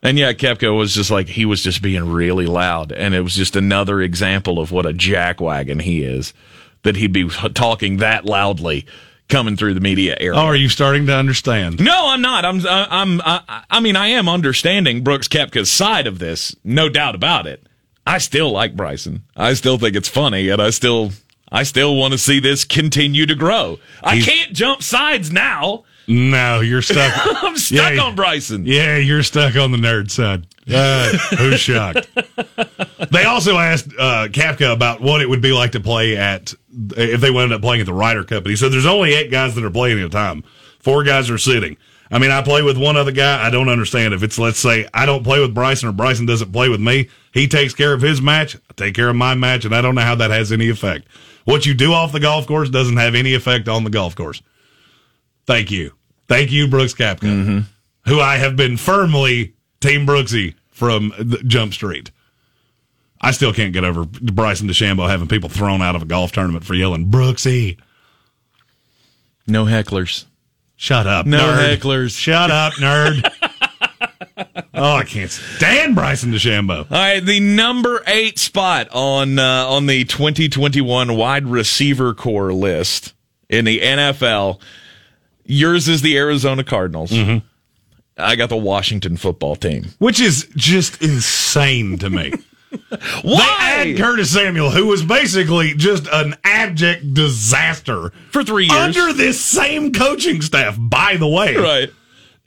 And yeah, Koepka was just like he was just being really loud, and it was just another example of what a jackwagon he is. That he'd be talking that loudly coming through the media area. Oh, are you starting to understand? No, I'm not. I'm. I'm. I, I mean, I am understanding Brooks Koepka's side of this, no doubt about it. I still like Bryson. I still think it's funny, and I still, I still want to see this continue to grow. I can't jump sides now. No, you're stuck. I'm stuck Yeah. on Bryson. Yeah, you're stuck on the nerd side. Uh, who's shocked? they also asked uh, Koepka about what it would be like to play at if they wound up playing at the Ryder Cup. And he said there's only eight guys that are playing at a time. Four guys are sitting. I mean, I play with one other guy. I don't understand if it's let's say I don't play with Bryson or Bryson doesn't play with me. He takes care of his match. I take care of my match, and I don't know how that has any effect. What you do off the golf course doesn't have any effect on the golf course. Thank you. Thank you, Brooks Koepka, who I have been firmly Team Brooksy from the Jump Street. I still can't get over Bryson DeChambeau having people thrown out of a golf tournament for yelling, Brooksy. No hecklers. Shut up, No nerd. hecklers. Shut up, nerd. oh, I can't stand Bryson DeChambeau. All right, the number eight spot on uh, on the 2021 wide receiver core list in the NFL. Yours is the Arizona Cardinals. Mm-hmm. I got the Washington football team. Which is just insane to me. Why? They add Curtis Samuel, who was basically just an abject disaster For three years. under this same coaching staff, by the way. right.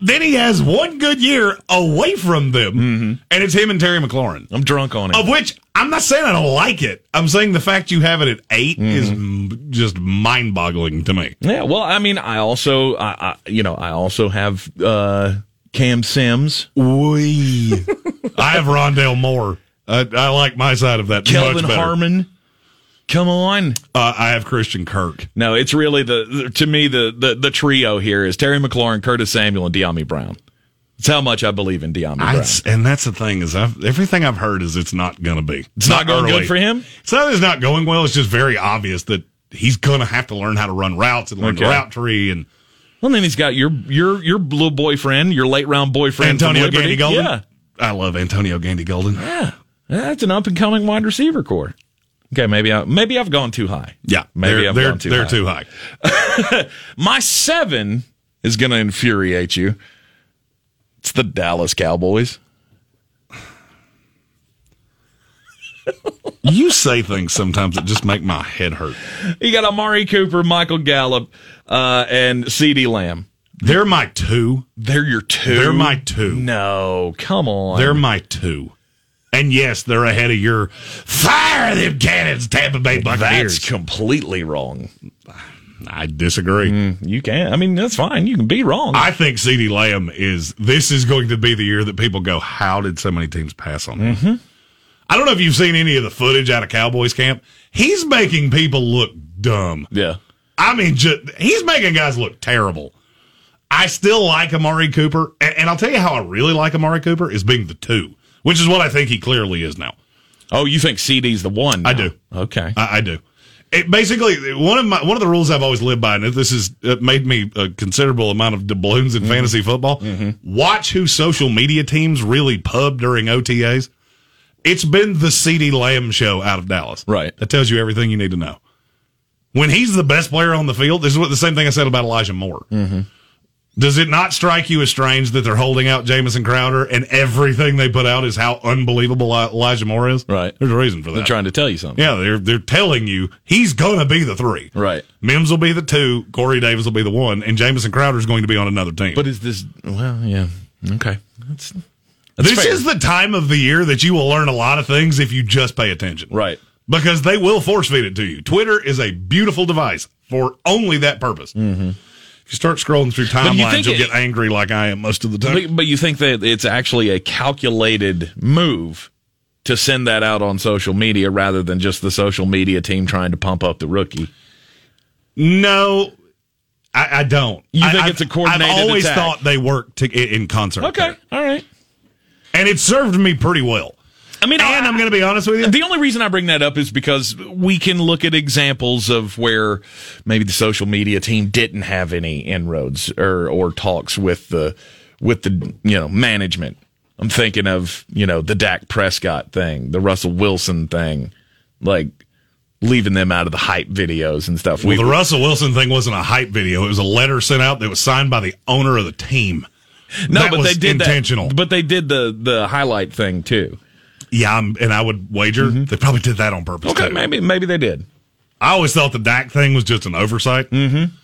Then he has one good year away from them, Mm-hmm. and it's him and Terry McLaurin. I'm drunk on it. Of which I'm not saying I don't like it. I'm saying the fact you have it at 8 is Mm-hmm. m- just mind boggling to me. Yeah, well, I mean, I also, I, I you know, I also have uh, Cam Sims, We, I have Rondale Moore. I, I like my side of that. Kelvin much better. Harmon. Come on. Uh, I have Christian Kirk. No, it's really the, to me the, the the trio here is Terry McLaurin, Curtis Samuel, and Dyami Brown. It's how much I believe in Dyami Brown. I, and that's the thing is, I've, everything I've heard is it's not going to be. it's not going early. good for him. It's not that it's not going well. It's just very obvious that he's going to have to learn how to run routes and learn the route tree and Well, then he's got your your your little boyfriend, your late round boyfriend, Antonio Gandy Golden. Yeah, I love Antonio Gandy Golden. yeah, that's an up and coming wide receiver core. Okay, maybe I maybe I've gone too high. Yeah, maybe they're, I've they're, gone too they're high. too high. My seven is going to infuriate you. It's the Dallas Cowboys. You say things sometimes that just make my head hurt. You got Amari Cooper, Michael Gallup, uh, and CeeDee Lamb. They're my two. They're your two. They're my two. No, come on. They're my two. And yes, they're ahead of your fire them cannons, Tampa Bay Buccaneers. That's completely wrong. I disagree. You can. I mean, that's fine. You can be wrong. I think CeeDee Lamb is. This is going to be the year that people go, "How did so many teams pass on him?" Mm-hmm. I don't know if you've seen any of the footage out of Cowboys camp. He's making people look dumb. yeah. I mean, just, he's making guys look terrible. I still like Amari Cooper, and, and I'll tell you how I really like Amari Cooper is being the two, which is what I think he clearly is now. Oh, you think CeeDee's the one? I do. Okay. I, I do. It basically one of my one of the rules I've always lived by, and this has made me a considerable amount of doubloons Mm-hmm. in fantasy football. Watch who social media teams really pub during OTAs. It's been the CeeDee Lamb show out of Dallas. Right. That tells you everything you need to know. When he's the best player on the field, this is what the same thing I said about Elijah Moore. Mm-hmm. Does it not strike you as strange that they're holding out Jamison Crowder and everything they put out is how unbelievable Elijah Moore is? Right. There's a reason for that. They're trying to tell you something. Yeah, they're they're telling you he's gonna be the three. Right. Mims will be the two, Corey Davis will be the one, and Jamison Crowder is going to be on another team. But is this? Well, yeah. Okay. That's, that's this fair. is the time of the year that you will learn a lot of things if you just pay attention. right. Because they will force feed it to you. Twitter is a beautiful device for only that purpose. Mm-hmm. You start scrolling through timelines, you'll it- get angry like I am most of the time. But, but you think that it's actually a calculated move to send that out on social media rather than just the social media team trying to pump up the rookie? no, I, I don't. You think I've- it's a coordinated I've always attack? thought they work to, in concert. Okay. All right. and it served me pretty well. I mean, And I, I'm going to be honest with you. The only reason I bring that up is because we can look at examples of where maybe the social media team didn't have any inroads or or talks with the with the you know management. I'm thinking of you know the Dak Prescott thing, the Russell Wilson thing, like leaving them out of the hype videos and stuff. Well, the Russell Wilson thing wasn't a hype video. It was a letter sent out that was signed by the owner of the team. no, that but they did intentional. That, but they did the the highlight thing too. Yeah, I'm, and I would wager they probably did that on purpose. Okay, too. maybe maybe they did. I always thought the Dak thing was just an oversight. Mm-hmm.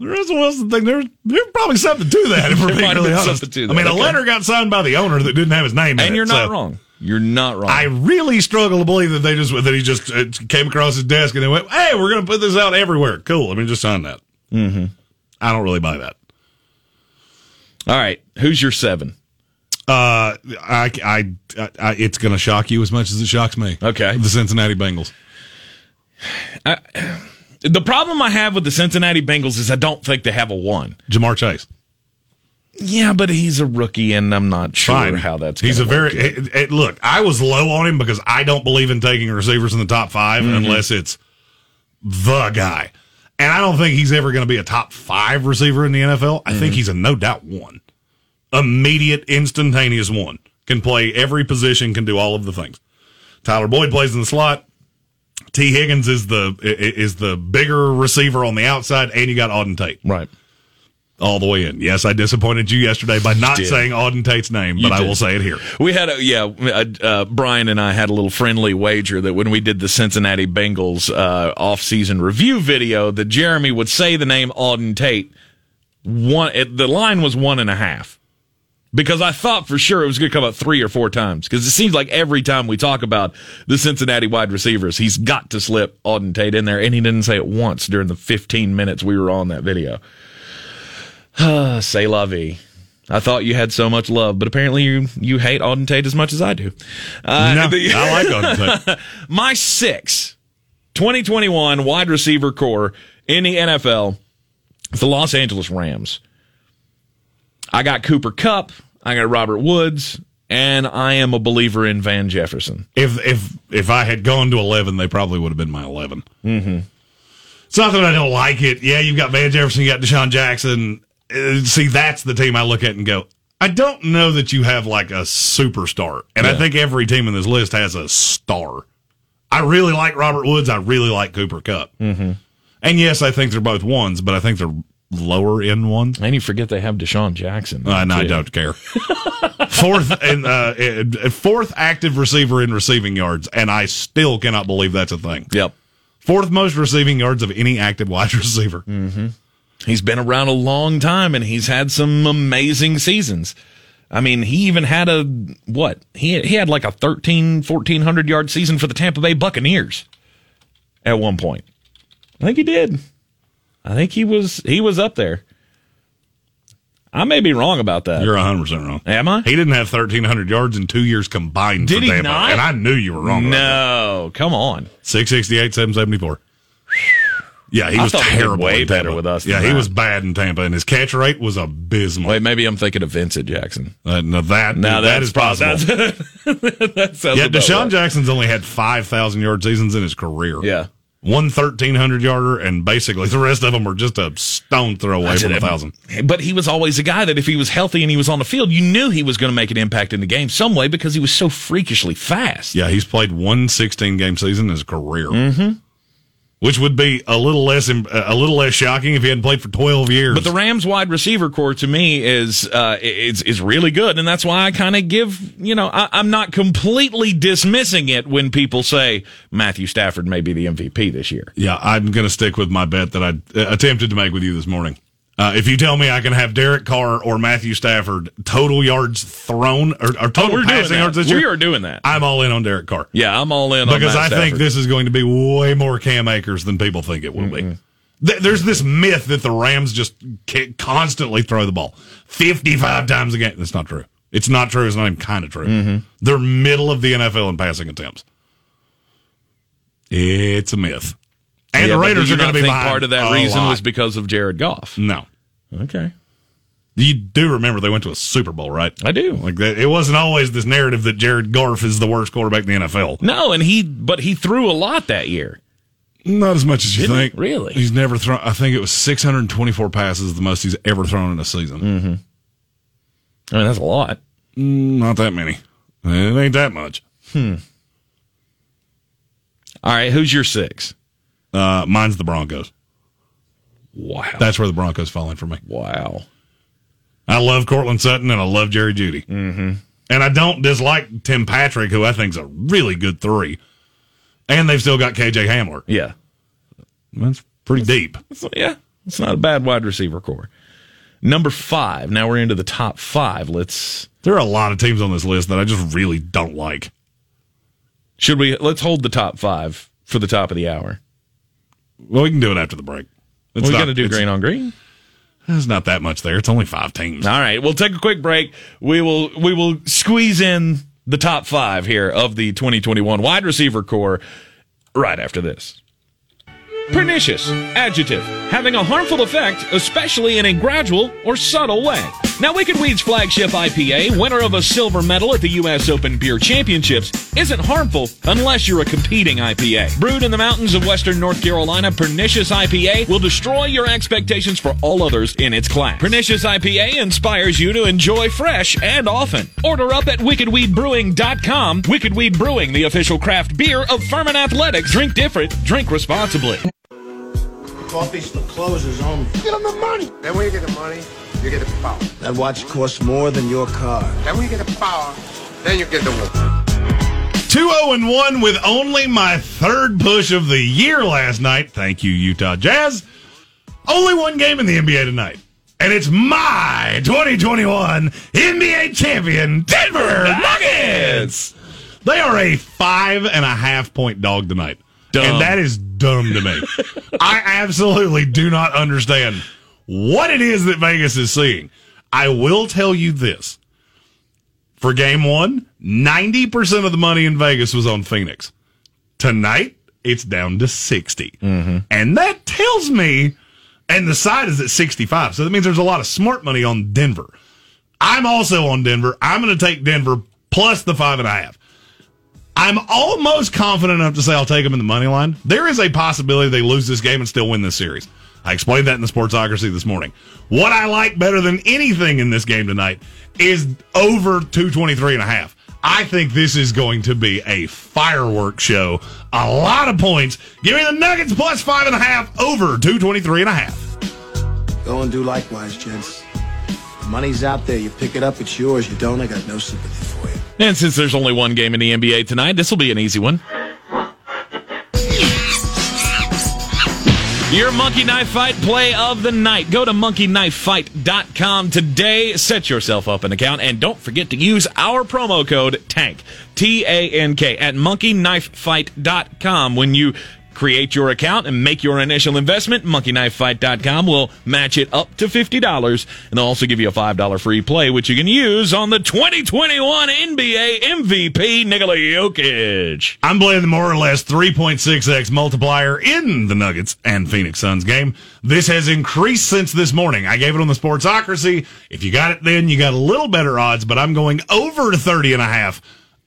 The Russell Wilson thing, there's there's probably something to that. If we're There being really honest. I mean, a letter got signed by the owner that didn't have his name in. And you're not so wrong. You're not wrong. I really struggle to believe that they just that he just came across his desk and they went, "Hey, we're going to put this out everywhere." Cool. I mean, just sign that. Mm-hmm. I don't really buy that. All right, who's your seven? Uh, I, I, I, it's going to shock you as much as it shocks me. Okay. the Cincinnati Bengals. The problem I have with the Cincinnati Bengals is I don't think they have a one. Ja'Marr Chase. Yeah, but he's a rookie, and I'm not sure Fine. how that's. He's a very it- it- look. I was low on him because I don't believe in taking receivers in the top 5 Mm-hmm. unless it's the guy, and I don't think he's ever going to be a top five receiver in the NFL. I Mm-hmm. think he's a no doubt one, immediate, instantaneous one. Can play every position, can do all of the things. Tyler Boyd plays in the slot. Tee Higgins is the is the bigger receiver on the outside, and you got Auden Tate right. all the way in. Yes, I disappointed you yesterday by not saying Auden Tate's name, but I will say it here. We had a yeah. Uh, uh, Brian and I had a little friendly wager that when we did the Cincinnati Bengals uh, off-season review video, that Jeremy would say the name Auden Tate. One, it, the line was one and a half because I thought for sure it was going to come up three or four times because it seems like every time we talk about the Cincinnati wide receivers, he's got to slip Auden Tate in there, and he didn't say it once during the 15 minutes we were on that video. Say la vie. I thought you had so much love, but apparently you you hate Auden Tate as much as I do. Uh, No, the- I like Auden Tate. my six 2021 wide receiver core in the NFL, the Los Angeles Rams. I got Cooper Kupp, I got Robert Woods, and I am a believer in Van Jefferson. If if if I had gone to eleven, they probably would have been my 11 Mm-hmm. It's not that I don't like it. Yeah, you've got Van Jefferson, you got DeSean Jackson. Uh, see, that's the team I look at and go. I don't know that you have like a superstar, and I think every team in this list has a star. I really like Robert Woods. I really like Cooper Kupp. Mm-hmm. And yes, I think they're both ones, but I think they're lower end one. And you forget they have DeSean Jackson. Uh, no, I don't care. fourth and uh, fourth active receiver in receiving yards, and I still cannot believe that's a thing. Yep. Fourth most receiving yards of any active wide receiver. He's been around a long time and he's had some amazing seasons. I mean, he even had a what? He he had like a 13 1400 yard season for the Tampa Bay Buccaneers at one point. I think he did. I think he was he was up there. I may be wrong about that. You're 100 percent wrong. Am I? He didn't have 1,300 yards in two years combined. Did for he Tampa, not? And I knew you were wrong. No, come on. 668, 774. Yeah, he I was he terrible. way better with us Yeah, he that. was bad in Tampa, and his catch rate was abysmal. Wait, maybe I'm thinking of Vincent Jackson. Uh, no, that Now that that's possible. That, that yeah, DeSean right. Jackson's only had 5,000 yard seasons in his career. Yeah. One 1,300 yarder, and basically the rest of them were just a stone throw away from a thousand. But he was always a guy that if he was healthy and he was on the field, you knew he was going to make an impact in the game some way because he was so freakishly fast. Yeah, he's played one 16 game season in his career. Mm-hmm. Which would be a little less a little less shocking if he hadn't played for 12 years. But the Rams wide receiver core to me is uh, is is really good, and that's why I kind of give you know I, I'm not completely dismissing it when people say Matthew Stafford may be the MVP this year. Yeah, I'm going to stick with my bet that I uh, attempted to make with you this morning. Uh, if you tell me I can have Derek Carr or Matthew Stafford total yards thrown or, or total Oh, passing yards this we are doing that. I'm all in on Derek Carr Yeah, I'm all in because I think this is going to be way more Cam Akers than people think it will be. Th- There's this myth that the Rams just constantly throw the ball 55 times a game. That's not true. It's not true. It's not even kind of true. Mm-hmm. They're middle of the NFL in passing attempts. It's a myth. And Yeah, the Raiders are going to be think behind part of that reason lot. was because of Jared Goff. no. Okay, You do remember they went to a Super Bowl, right? I do. Like that, it wasn't always this narrative that Jared Goff is the worst quarterback in the NFL. No, and he but he threw a lot that year. Not as much as you Didn't think. Really? He's never thrown. I think it was 624 passes, the most he's ever thrown in a season. Mm-hmm. I mean that's a lot. Not that many. It ain't that much. Hmm. All right, who's your six? Uh, mine's the Broncos. Wow, That's where the Broncos fall in for me. wow. I love Courtland Sutton and I love Jerry Jeudy. Mm-hmm. And I don't dislike Tim Patrick, who I think's a really good three. And they've still got KJ Hamler. Yeah, That's pretty deep. So, yeah, it's not a bad wide receiver core. Number five. Now we're into the top five. Let's There are a lot of teams on this list that I just really don't like. should we let's hold the top five for the top of the hour. Well, we can do it after the break. It's We're going to do green on green. There's not that much there. It's only five teams. All right, we'll take a quick break. We will we will squeeze in the top five here of the 2021 wide receiver core right after this. Pernicious, adjective, having a harmful effect, especially in a gradual or subtle way. Now, Wicked Weed's flagship IPA, winner of a silver medal at the U.S. Open Beer Championships, isn't harmful unless you're a competing IPA. Brewed in the mountains of western North Carolina, Pernicious IPA will destroy your expectations for all others in its class. Pernicious IPA inspires you to enjoy fresh and often. Order up at wickedweedbrewing.com. Wicked Weed Brewing, the official craft beer of Furman Athletics. Drink different, drink responsibly. Coffee store closes only. Get them the money. Then when you get the money, you get the power. That watch costs more than your car. Then when you get the power, then you get the woman. 2 0 and 1 with only my third push of the year last night. Thank you, Utah Jazz. Only one game in the NBA tonight. And it's my 2021 NBA champion, Denver Nuggets. They are a five and a half point dog tonight. Dumb. And that is dumb to me. I absolutely do not understand what it is that Vegas is seeing. I will tell you this for game one, 90% of the money in Vegas was on Phoenix. Tonight, it's down to 60. Mm-hmm. And that tells me, and the side is at 65. So that means there's a lot of smart money on Denver. I'm also on Denver. I'm going to take Denver plus the five and a half. I'm almost confident enough to say I'll take them in the money line. There is a possibility they lose this game and still win this series. I explained that in the Sportsocracy this morning. What I like better than anything in this game tonight is over 223 and a half. I think this is going to be a fireworks show. A lot of points. Give me the Nuggets plus five and a half over 223 and a half. Go and do likewise, gents. The money's out there. You pick it up, it's yours. You don't, I got no sympathy for you. And since there's only one game in the NBA tonight, this will be an easy one. Your Monkey Knife Fight play of the night. Go to monkeyknifefight.com today. Set yourself up an account and don't forget to use our promo code TANK, T A N K, at monkeyknifefight.com when you create your account and make your initial investment. Monkeyknifefight.com will match it up to $50 and they'll also give you a $5 free play, which you can use on the 2021 NBA MVP, Nikola Jokic. I'm playing the more or less 3.6x multiplier in the Nuggets and Phoenix Suns game. This has increased since this morning. I gave it on the Sportsocracy. If you got it then, you got a little better odds, but I'm going over 30 and a half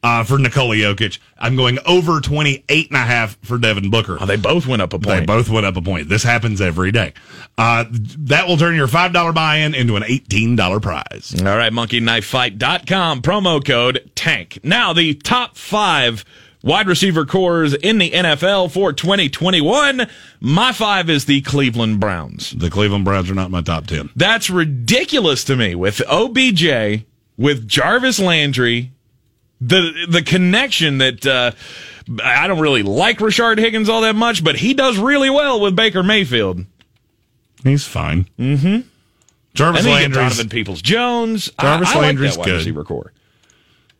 uh, for Nikola Jokic. I'm going over 28 and a half for Devin Booker. Oh, they both went up a point. They both went up a point. This happens every day. Uh, that will turn your $5 buy-in into an $18 prize. All right, monkeyknifefight.com, promo code TANK. Now, the top five wide receiver cores in the NFL for 2021. My five is the Cleveland Browns. The Cleveland Browns are not my top 10. That's ridiculous to me with OBJ, with Jarvis Landry, the the connection that uh, I don't really like Rashard Higgins all that much, but he does really well with Baker Mayfield. He's fine. Mm-hmm. Jarvis and you Donovan Peoples Jones. Jarvis I, I Landry's like that good. core.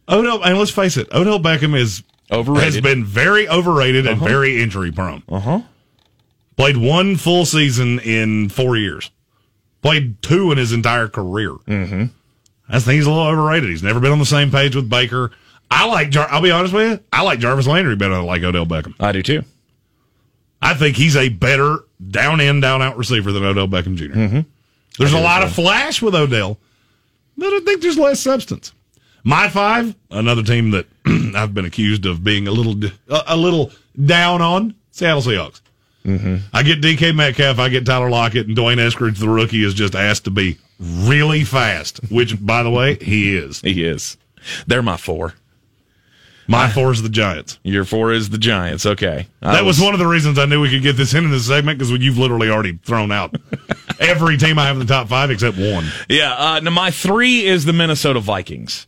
Odell, and let's face it, Odell Beckham is Overrated. has been very overrated and Uh-huh. very injury prone. Uh huh. Played one full season in four years. Played two in his entire career. Mm-hmm. I think he's a little overrated. He's never been on the same page with Baker. I like. Jar- I'll be honest with you. I like Jarvis Landry better than I like Odell Beckham. I do too. I think he's a better down in, down out receiver than Odell Beckham junior Mm-hmm. There's a lot of flash with Odell, but I think there's less substance. My five, another team that I've been accused of being a little a, a little down on, Seattle Seahawks. Mm-hmm. I get DK Metcalf, I get Tyler Lockett, and D'Wayne Eskridge, the rookie, is just asked to be really fast. Which, by the way, he is. He is. They're my four. My four is the Giants. Your four is the Giants. Okay. I That was one of the reasons I knew we could get this into this segment because you've literally already thrown out every team I have in the top five except one. Yeah. Uh, now my three is the Minnesota Vikings.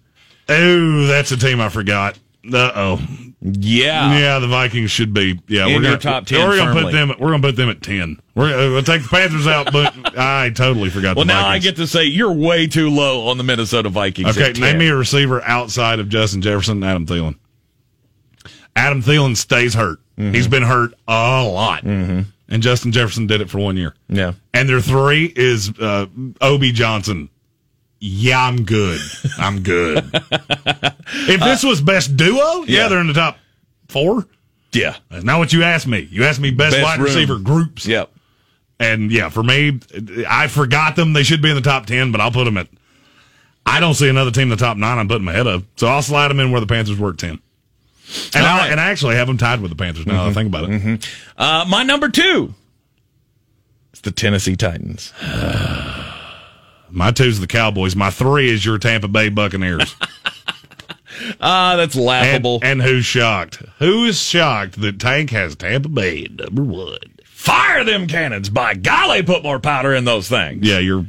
Oh, that's a team I forgot. Uh oh. Yeah. Yeah, the Vikings should be. Yeah, In we're your gonna, top 10 We're gonna firmly. put them. We're gonna put them at ten. We're uh, we'll take the Panthers out, but I totally forgot. Well, the now I get to say you're way too low on the Minnesota Vikings. Okay, name me a receiver outside of Justin Jefferson and Adam Thielen. Adam Thielen stays hurt. Mm-hmm. He's been hurt a lot, and Justin Jefferson did it for one year. Yeah. And their three is uh, Obi Johnson. Yeah, I'm good. I'm good. if this was best duo, yeah, Yeah. they're in the top four. Yeah. That's not what you asked me. You asked me best, Best wide room. receiver groups. Yep. And yeah, for me, I forgot them. They should be in the top 10, but I'll put them at. I don't see another team in the top nine I'm putting my head up. So I'll slide them in where the Panthers were at 10. And, All I, right. Mm-hmm. and I actually have them tied with the Panthers now that I think about it. Uh, my number two is the Tennessee Titans. My two is the Cowboys. My three is your Tampa Bay Buccaneers. Ah, that's laughable. and, and who's shocked? Who is shocked that Tank has Tampa Bay number one? Fire them cannons! By golly, put more powder in those things. Yeah, you're.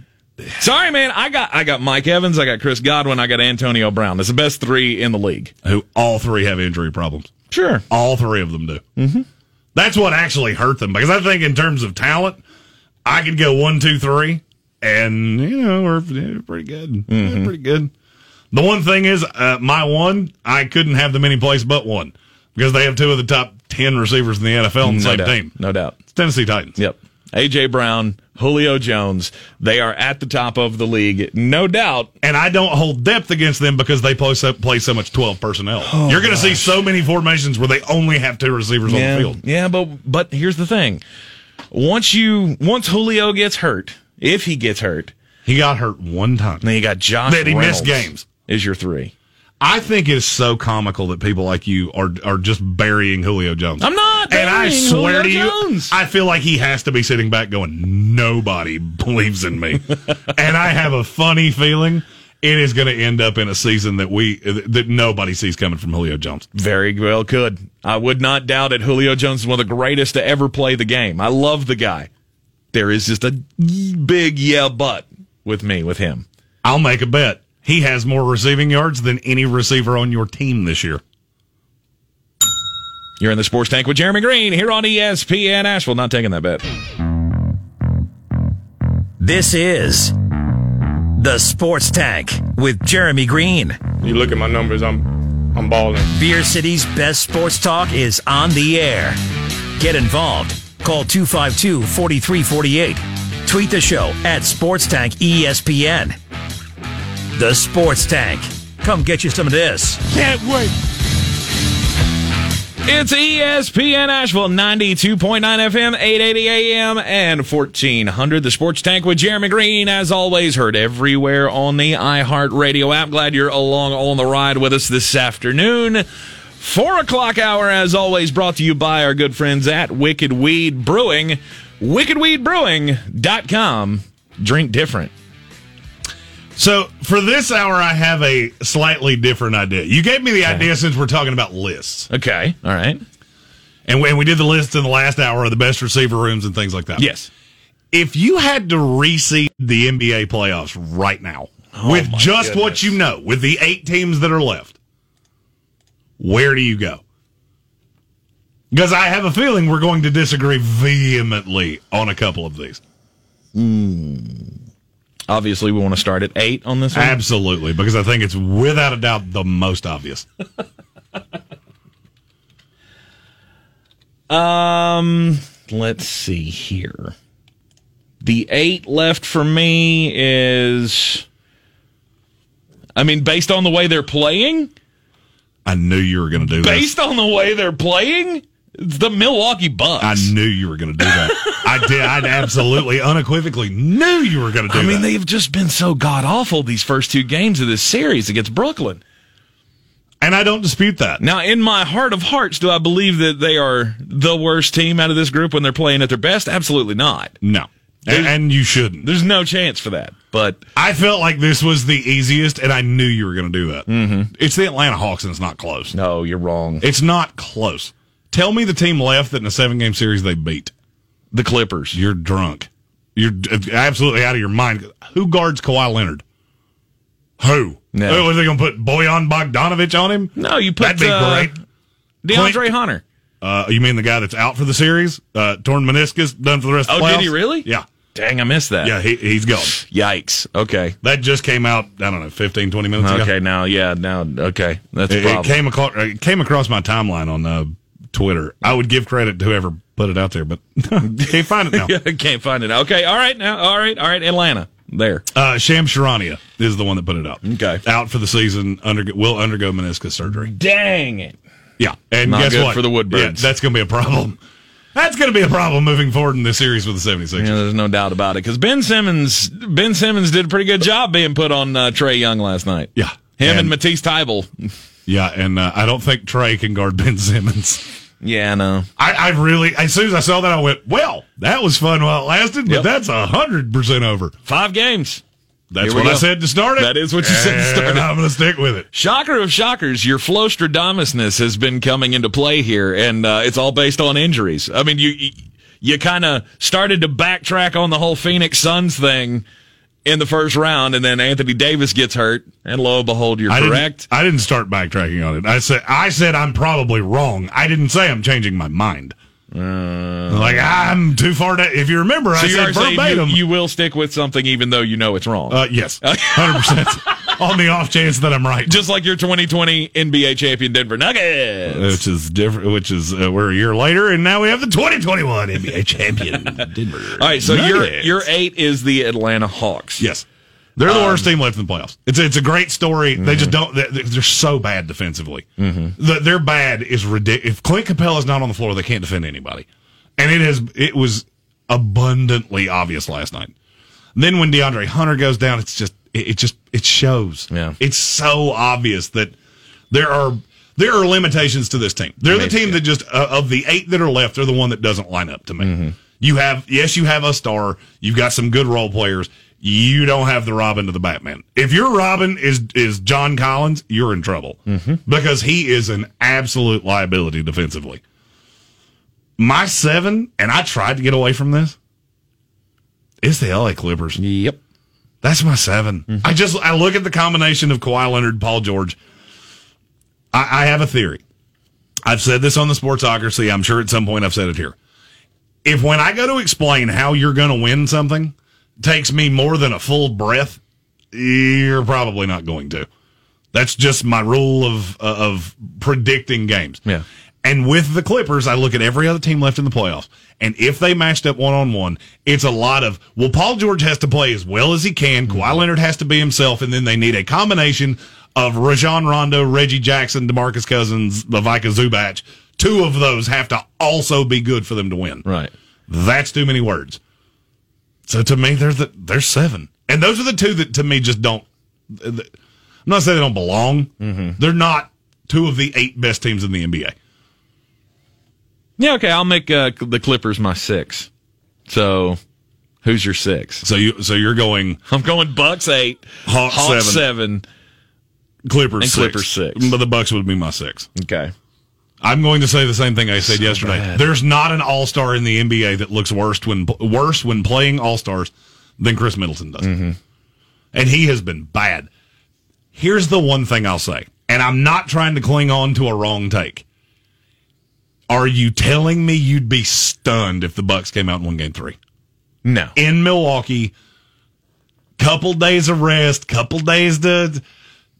Sorry, man. I got I got Mike Evans. I got Chris Godwin. I got Antonio Brown. That's the best three in the league. Who all three have injury problems. Sure. All three of them do. Mm-hmm. That's what actually hurt them because I think in terms of talent, I could go one, two, three, and you know we're pretty good. Yeah, pretty good. The one thing is, uh, my one, I couldn't have them any place but one because they have two of the top ten receivers in the NFL on the No same doubt. team. No doubt. It's Tennessee Titans. Yep. AJ Brown, Julio Jones. They are at the top of the league, no doubt. and I don't hold depth against them because they play so, play so much twelve personnel. Oh, You're going to see so many formations where they only have two receivers on the field. yeah, but but here's the thing: once you once Julio gets hurt, if he gets hurt, He got hurt one time. then you got Josh. That he missed games. Is your three? I think it's so comical that people like you are are just burying Julio Jones. I'm not. and I swear Julio to you, Jones. I feel like he has to be sitting back going, "Nobody believes in me," and I have a funny feeling it is going to end up in a season that we that nobody sees coming from Julio Jones. Very well could. I would not doubt it. Julio Jones is one of the greatest to ever play the game. I love the guy. There is just a big yeah but with me with him. I'll make a bet. He has more receiving yards than any receiver on your team this year. You're in the sports tank with Jeremy Greene here on ESPN Asheville. Not taking that bet. This is the Sports Tank with Jeremy Greene. You look at my numbers, I'm I'm balling. Beer City's best sports talk is on the air. Get involved. Call 252 4348. Tweet the show at Sports Tank ESPN. The Sports Tank. Come get you some of this. Can't wait. It's ESPN Asheville 92.9 FM, 880 AM, and 1400. The Sports Tank with Jeremy Greene, as always, heard everywhere on the iHeartRadio app. Glad you're along on the ride with us this afternoon. Four o'clock hour, as always, brought to you by our good friends at Wicked Weed Brewing. WickedWeedBrewing.com. Drink different. So for this hour, I have a slightly different idea. You gave me the idea since we're talking about lists, Okay. All right. and when we did the list in the last hour of the best receiver rooms and things like that. Yes. If you had to reseed the NBA playoffs right now oh, with Oh my just what you know, with the eight teams that are left, where do you go? Because I have a feeling we're going to disagree vehemently on a couple of these. Hmm. Obviously, we want to start at eight on this one. Absolutely, because I think it's without a doubt the most obvious. Um, let's see here. The eight left for me is. I mean, based on the way they're playing, I knew you were going to do this. based on the way they're playing, it's the Milwaukee Bucks. I knew you were going to do that. I did. I absolutely, unequivocally knew you were going to do that. I mean, that. they've just been so god awful these first two games of this series against Brooklyn. and I don't dispute that. Now, in my heart of hearts, do I believe that they are the worst team out of this group when they're playing at their best? Absolutely not. No, and, and you shouldn't. There's no chance for that. But I felt like this was the easiest, and I knew you were going to do that. Mm-hmm. It's the Atlanta Hawks, and it's not close. no, you're wrong. It's not close. Tell me the team left that in a seven-game series they beat. The Clippers. You're drunk. You're absolutely out of your mind. Who guards Kawhi Leonard? Who? No. Oh, are they going to put Boyan Bogdanovich on him? No, you put That'd be uh, great. DeAndre Clint- Hunter. Uh, you mean the guy that's out for the series? Uh, torn meniscus, done for the rest of Oh, the playoffs? did he really? Yeah. Dang, I missed that. Yeah, he, he's gone. Yikes. Okay. That just came out, I don't know, 15, 20 minutes ago. Okay. Now, yeah. Now, okay. That's It, it came, across, it came across my timeline on uh, Twitter. I would give credit to whoever put it out there, but can't find it now. Can't find it. Okay. All right. Now. All right. All right. Atlanta. There. Uh, Shams Charania is the one that put it out. Okay. Out for the season, undergo, will undergo meniscus surgery. Dang it. Yeah. And Not guess what? for the Woodbirds. Yeah, that's going to be a problem. That's going to be a problem moving forward in this series with the 76ers. Yeah, there's no doubt about it. Because Ben Simmons, Ben Simmons did a pretty good job being put on uh, Trae Young last night. Yeah. Him and, And- Matisse Thybulle. Yeah, and uh, I don't think Trey can guard Ben Simmons. Yeah, no. I, I really, as soon as I saw that, I went, well, that was fun while it lasted, but Yep. that's a 100% over. Five games. That's what I said to start it. That is what you said to start it. I'm going to stick with it. Shocker of shockers, your Flostradamusness has been coming into play here, and uh, it's all based on injuries. I mean, you you, you kind of started to backtrack on the whole Phoenix Suns thing in the first round, and then Anthony Davis gets hurt, and lo and behold, you're I correct. Didn't, I didn't start backtracking on it. I said I said I'm probably wrong. I didn't say I'm changing my mind. Like I'm too far. To, if you remember, Uh. So I said saying you, verbatim. you will stick with something even though you know it's wrong. uh, yes, hundred percent. On the off chance that I'm right, Just like your 2020 NBA champion Denver Nuggets. which is different. Which is uh, we're a year later, and now we have the 2021 NBA champion Denver. All right, so your your eight is the Atlanta Hawks. Yes. They're Um, the worst team left in the playoffs. It's a, it's a great story. They Mm-hmm. just don't. They're, they're so bad defensively. The, their bad is ridiculous. If Clint Capela is not on the floor, they can't defend anybody. And it is. It was abundantly obvious last night. Then when DeAndre Hunter goes down, it's just. It, it just. It shows. Yeah. It's so obvious that there are. There are limitations to this team. They're the team that just uh, of the eight that are left, they're the one that doesn't line up to me. Mm-hmm. You have yes, you have a star. You've got some good role players. You don't have the Robin to the Batman. If your Robin is is John Collins, you're in trouble mm-hmm. because he is an absolute liability defensively. My seven, and I tried to get away from this. It's the LA Clippers. Yep. That's my 7 mm-hmm. I just I look at the combination of Kawhi Leonard, Paul George. I, I have a theory. I've said this on the Sportsocracy. I'm sure at some point I've said it here. If when I go to explain how you're going to win something, takes me more than a full breath, you're probably not going to. That's just my rule of uh, of predicting games. Yeah. And with the Clippers, I look at every other team left in the playoffs. And if they matched up one on one, it's a lot of, well, Paul George has to play as well as he can. Kawhi Leonard has to be himself. And then they need a combination of Rajon Rondo, Reggie Jackson, Demarcus Cousins, Ivica Zubac. Two of those have to also be good for them to win. Right. That's too many words. So to me, there's the, there's seven. And those are the two that to me just don't, I'm not saying they don't belong. They're not two of the eight best teams in the NBA. Yeah, okay. I'll make uh, the Clippers my six. So, who's your six? So you so you're going I'm going Bucks eight, Hawks Hawks seven. seven. Clippers And six. Clippers six. But the Bucks would be my six. Okay. I'm going to say the same thing I said yesterday. bad. There's not an All Star in the NBA that looks worse when worse when playing All Stars than Khris Middleton does, Mm-hmm. and he has been bad. Here's the one thing I'll say, and I'm not trying to cling on to a wrong take. Are you telling me you'd be stunned if the Bucks came out and won Game Three No. in Milwaukee? Couple days of rest, couple days to,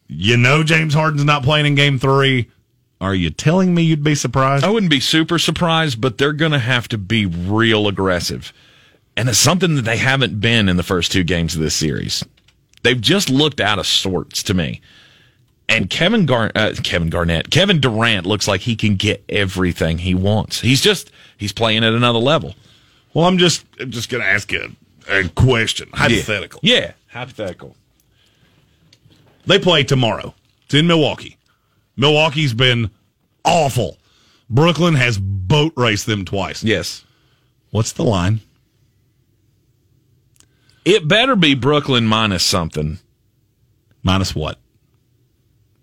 you know, James Harden's not playing in Game Three. Are you telling me you'd be surprised? I wouldn't be super surprised, but they're going to have to be real aggressive. And it's something that they haven't been in the first two games of this series. They've just looked out of sorts to me. And Kevin Gar- uh, Kevin Garnett, Kevin Durant looks like he can get everything he wants. He's just he's playing at another level. Well, I'm just I'm just going to ask you a, a question, hypothetical. Yeah, hypothetical. They play tomorrow. It's in Milwaukee. Milwaukee's been awful. Brooklyn has boat raced them twice. Yes. What's the line? It better be Brooklyn minus something. Minus what?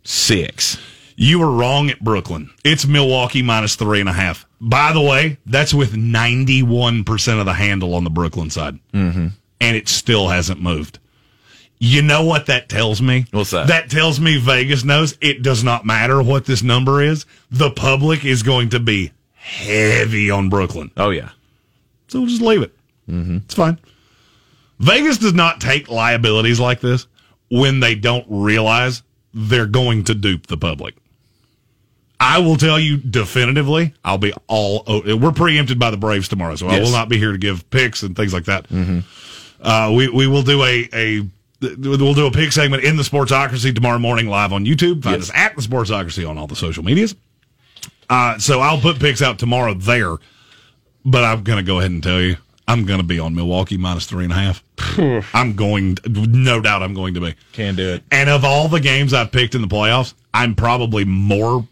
Six. You were wrong at Brooklyn. It's Milwaukee minus three and a half. By the way, that's with 91% of the handle on the Brooklyn side. Mm-hmm. And it still hasn't moved. You know what that tells me? What's that? That tells me Vegas knows it does not matter what this number is. The public is going to be heavy on Brooklyn. Oh yeah. So we'll just leave it. Mm-hmm. It's fine. Vegas does not take liabilities like this when they don't realize they're going to dupe the public. I will tell you definitively, I'll be all. We're preempted by the Braves tomorrow, so I will not be here to give picks and things like that. Uh, we we will do a a we'll do a pick segment in the Sportsocracy tomorrow morning live on YouTube. Find Yes. us at the Sportsocracy on all the social medias. Uh, so I'll put picks out tomorrow there, but I'm going to go ahead and tell you I'm going to be on Milwaukee minus three and a half. I'm going, no doubt, I'm going to be. Can do it. And of all the games I've picked in the playoffs, I'm probably more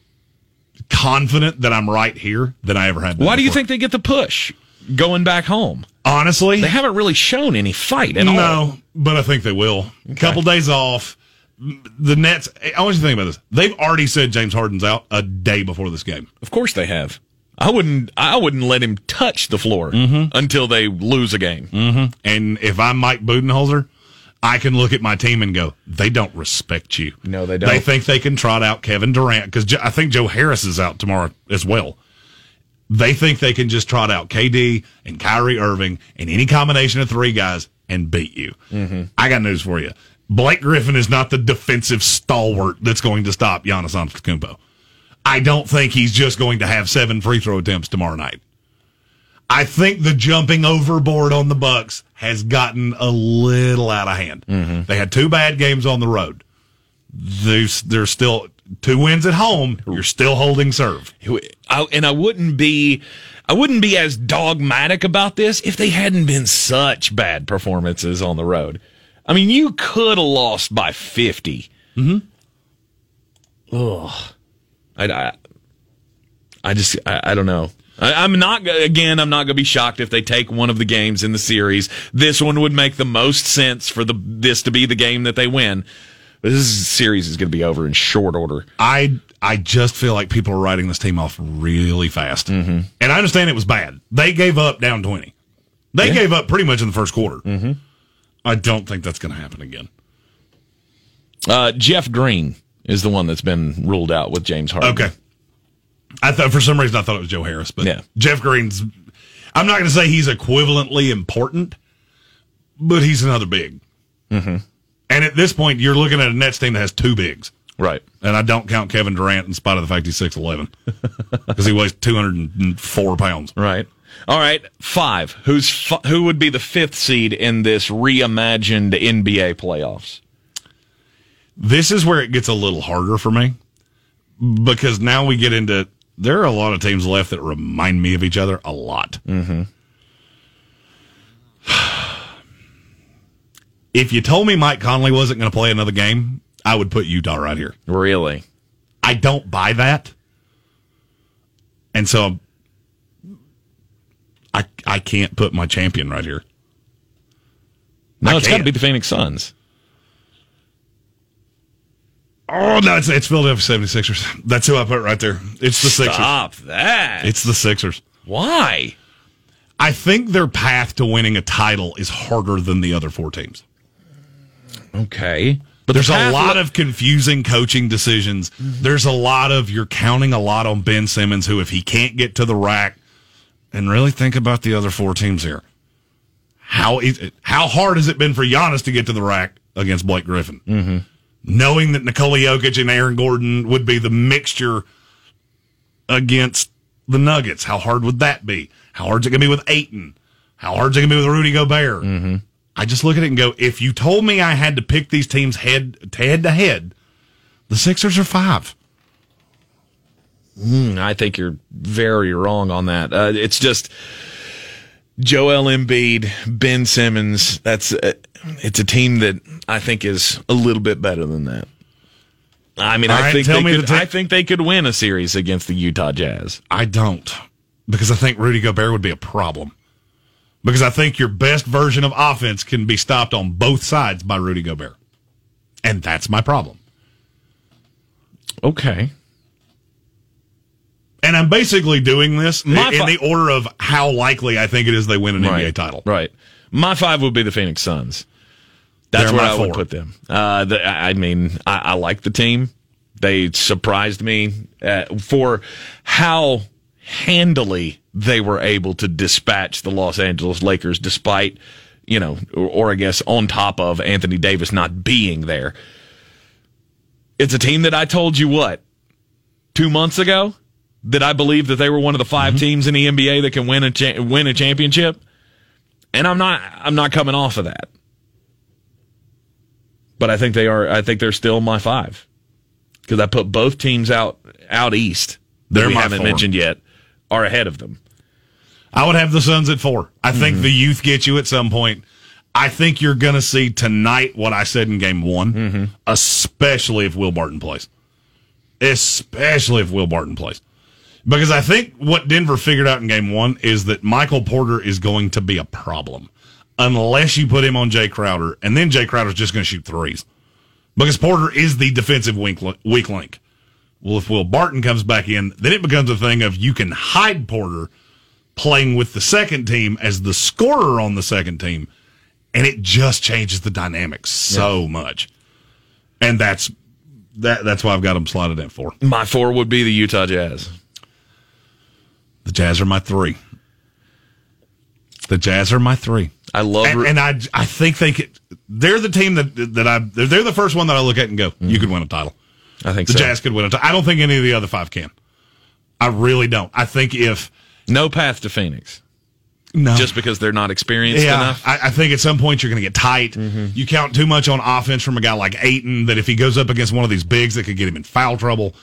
confident that I'm right here than I ever have been. Why do you think they get the push going back home? Honestly, They haven't really shown any fight at all. no, but I think they will. Couple days off. The Nets. I want you to think about this. They've already said James Harden's out a day before this game. Of course they have. I wouldn't. I wouldn't let him touch the floor mm-hmm. until they lose a game. Mm-hmm. And if I'm Mike Budenholzer, I can look at my team and go, they don't respect you. No, they don't. They think they can trot out Kevin Durant because I think Joe Harris is out tomorrow as well. They think they can just trot out KD and Kyrie Irving and any combination of three guys and beat you. Mm-hmm. I got news for you. Blake Griffin is not the defensive stalwart that's going to stop Giannis Antetokounmpo. I don't think he's just going to have seven free throw attempts tomorrow night. I think the jumping overboard on the Bucks has gotten a little out of hand. They had two bad games on the road. There's there's still two wins at home. You're still holding serve. I, and I wouldn't be. I wouldn't be as dogmatic about this if they hadn't been such bad performances on the road. I mean, you could have lost by 50. Mm-hmm. Ugh. I, I, I just, I, I don't know. I, I'm not, again, I'm not going to be shocked if they take one of the games in the series. This one would make the most sense for the this to be the game that they win. This series is going to be over in short order. I I just feel like people are writing this team off really fast. Mm-hmm. And I understand it was bad. They gave up down 20. They gave up pretty much in the first quarter. Mm-hmm. I don't think that's going to happen again. Uh, Jeff Green is the one that's been ruled out with James Harden. Okay. I thought for some reason I thought it was Joe Harris, but Yeah. Jeff Green's. I'm not going to say he's equivalently important, but he's another big. Mm-hmm. And at this point, you're looking at a Nets team that has two bigs. Right. And I don't count Kevin Durant in spite of the fact he's 6'11 because he weighs 204 pounds. Right. All right. Five. Who's f- who would be the fifth seed in this reimagined NBA playoffs? This is where it gets a little harder for me because now we get into there are a lot of teams left that remind me of each other a lot. Mm-hmm. If you told me Mike Conley wasn't going to play another game, I would put Utah right here. Really? I don't buy that. And so I I can't put my champion right here. No, I it's got to be the Phoenix Suns. Oh no, it's it's Philadelphia 76ers. That's who I put right there. It's the Sixers. Stop that. It's the Sixers. Why? I think their path to winning a title is harder than the other four teams. Okay. But there's the a lot of confusing coaching decisions. There's a lot of you're counting a lot on Ben Simmons, who if he can't get to the rack, and really think about the other four teams here. How is it, how hard has it been for Giannis to get to the rack against Blake Griffin? Mm-hmm. Knowing that Nikola Jokic and Aaron Gordon would be the mixture against the Nuggets, how hard would that be? How hard's it going to be with Ayton? How hard's it going to be with Rudy Gobert? Mm-hmm. I just look at it and go, if you told me I had to pick these teams head to head to head, the Sixers are five. Mm, I think you're very wrong on that. Uh, it's just Joel Embiid, Ben Simmons. That's uh, it's a team that I think is a little bit better than that. I mean, All I right, think they could, the te- I think they could win a series against the Utah Jazz. I don't because I think Rudy Gobert would be a problem. Because I think your best version of offense can be stopped on both sides by Rudy Gobert. And that's my problem. Okay. And I'm basically doing this My in, fi- the order of how likely I think it is they win an NBA title. Right. My five would be the Phoenix Suns. That's They're where I would put them. Uh, the, I I mean, I, I like the team. They surprised me uh, for how handily they were able to dispatch the Los Angeles Lakers, despite you know, or, or I guess on top of Anthony Davis not being there. It's a team that I told you what two months ago that I believe that they were one of the 5 mm-hmm. teams in the NBA that can win a cha- win a championship, and I'm not I'm not coming off of that. But I think they are. I think they're still my five because I put both teams out out east that They're we haven't four. mentioned yet are ahead of them. I would have the Suns at four. I think Mm-hmm. the youth get you at some point. I think you're going to see tonight what I said in game one, Mm-hmm. especially if Will Barton plays. Especially if Will Barton plays. Because I think what Denver figured out in game one is that Michael Porter is going to be a problem unless you put him on Jay Crowder, and then Jay Crowder's just going to shoot threes. Because Porter is the defensive weak, weak link. Well, if Will Barton comes back in, then it becomes a thing of you can hide Porter playing with the second team as the scorer on the second team, and it just changes the dynamics so much. And that's that. That's why I've got them slotted in for. My four would be the Utah Jazz. The Jazz are my three. The Jazz are my three. I love and, and I I think they could. They're the team that that I. They're, they're the first one that I look at and go, mm-hmm. you could win a title. I think The so. Jazz could win a title. I don't think any of the other five can. I really don't. I think if No path to Phoenix. no, Just because they're not experienced yeah, enough. I, I think at some point you're going to get tight. Mm-hmm. You count too much on offense from a guy like Ayton that if he goes up against one of these bigs that could get him in foul trouble.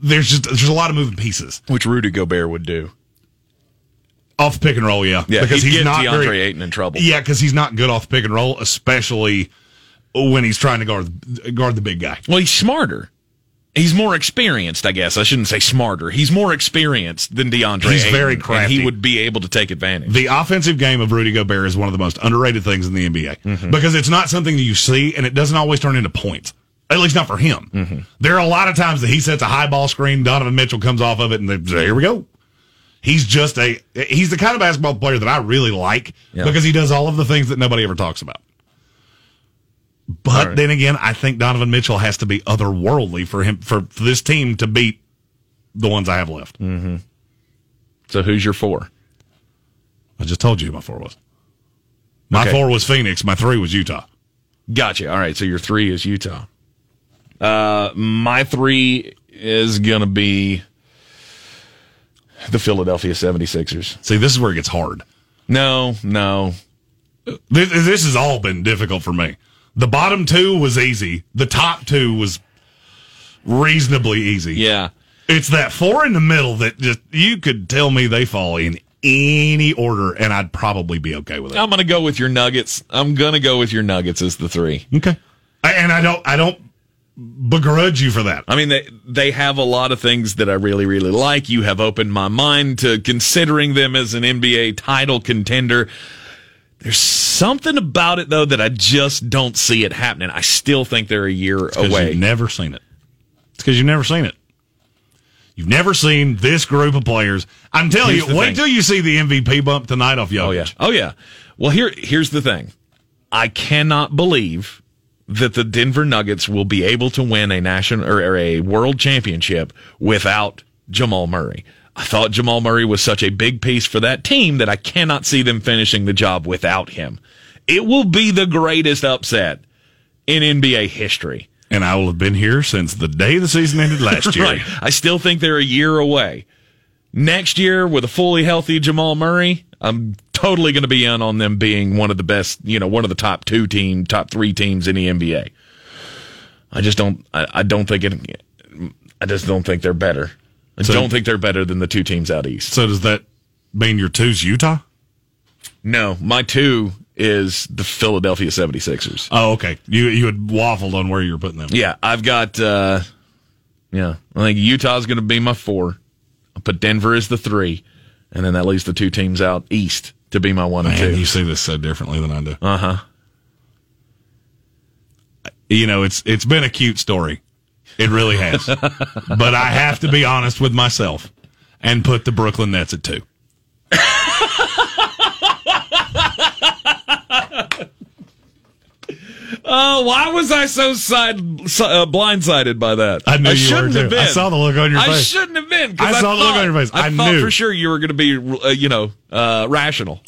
There's just there's a lot of moving pieces Which Rudy Gobert would do. off pick and roll. Yeah, Yeah, because he'd he's get not DeAndre very, Ayton in trouble. Yeah, because he's not good off pick and roll, especially when he's trying to guard guard the big guy. Well, he's smarter. He's more experienced, I guess. I shouldn't say smarter. He's more experienced than DeAndre. He's Ayton, very and crafty. he would be able to take advantage. The offensive game of Rudy Gobert is one of the most underrated things in the NBA mm-hmm. because it's not something that you see and it doesn't always turn into points. At least not for him. Mm-hmm. There are a lot of times that he sets a high ball screen, Donovan Mitchell comes off of it, and they say, here we go. He's just a he's the kind of basketball player that I really like Yeah. because he does all of the things that nobody ever talks about. But right. then again, I think Donovan Mitchell has to be otherworldly for him for, for this team to beat the ones I have left. So who's your four? I just told you who my four was. My Okay. four was Phoenix. My three was Utah. Gotcha. All right. So your three is Utah. Uh, my three is going to be the Philadelphia 76ers. See, this is where it gets hard. No, no. This, this has all been difficult for me. The bottom two was easy. The top two was reasonably easy. Yeah. It's that four in the middle that just you could tell me they fall in any order, and I'd probably be okay with it. I'm going to go with your Nuggets. I'm going to go with your Nuggets as the three. Okay. I- And I don't, I don't begrudge you for that. I mean, they they have a lot of things that I really really like. You have opened my mind to considering them as an NBA title contender. There's something about it though that I just don't see it happening. I still think they're a year Because away. you've never seen it. It's because you've never seen it. You've never seen this group of players. I'm telling Here's you, wait thing. till you see the MVP bump tonight off Jokic. Oh yeah. Oh yeah. Well, here here's the thing. I cannot believe that the Denver Nuggets will be able to win a national or, or a world championship without Jamal Murray. I thought Jamal Murray was such a big piece for that team that I cannot see them finishing the job without him. It will be the greatest upset in NBA history. And I will have been here since the day the season ended last year. Right. I still think they're a year away. Next year, with a fully healthy Jamal Murray, I'm totally going to be in on them being one of the best, you know, one of the top two team, top three teams in the NBA. I just don't, I, I don't think it, I just don't think they're better. I So- don't think they're better than the two teams out east. So does that mean your two's Utah? No, my two is the Philadelphia 76ers. Oh, okay. You you had waffled on where you were putting them. Yeah, I've got, uh, yeah, I think Utah's going to be my four. I'll put Denver as the three, and then that leaves the two teams out east to be my one and two. you see this so differently than I do. Uh huh. You know, it's it's been a cute story. It really has. but I have to be honest with myself and put the Brooklyn Nets at two. Oh, why was I so side, uh, blindsided by that? I knew you shouldn't were have too. I saw the look on your face. I shouldn't have been. 'cause I saw the look on your face. I thought knew. for sure you were going to be, uh, you know, uh, rational.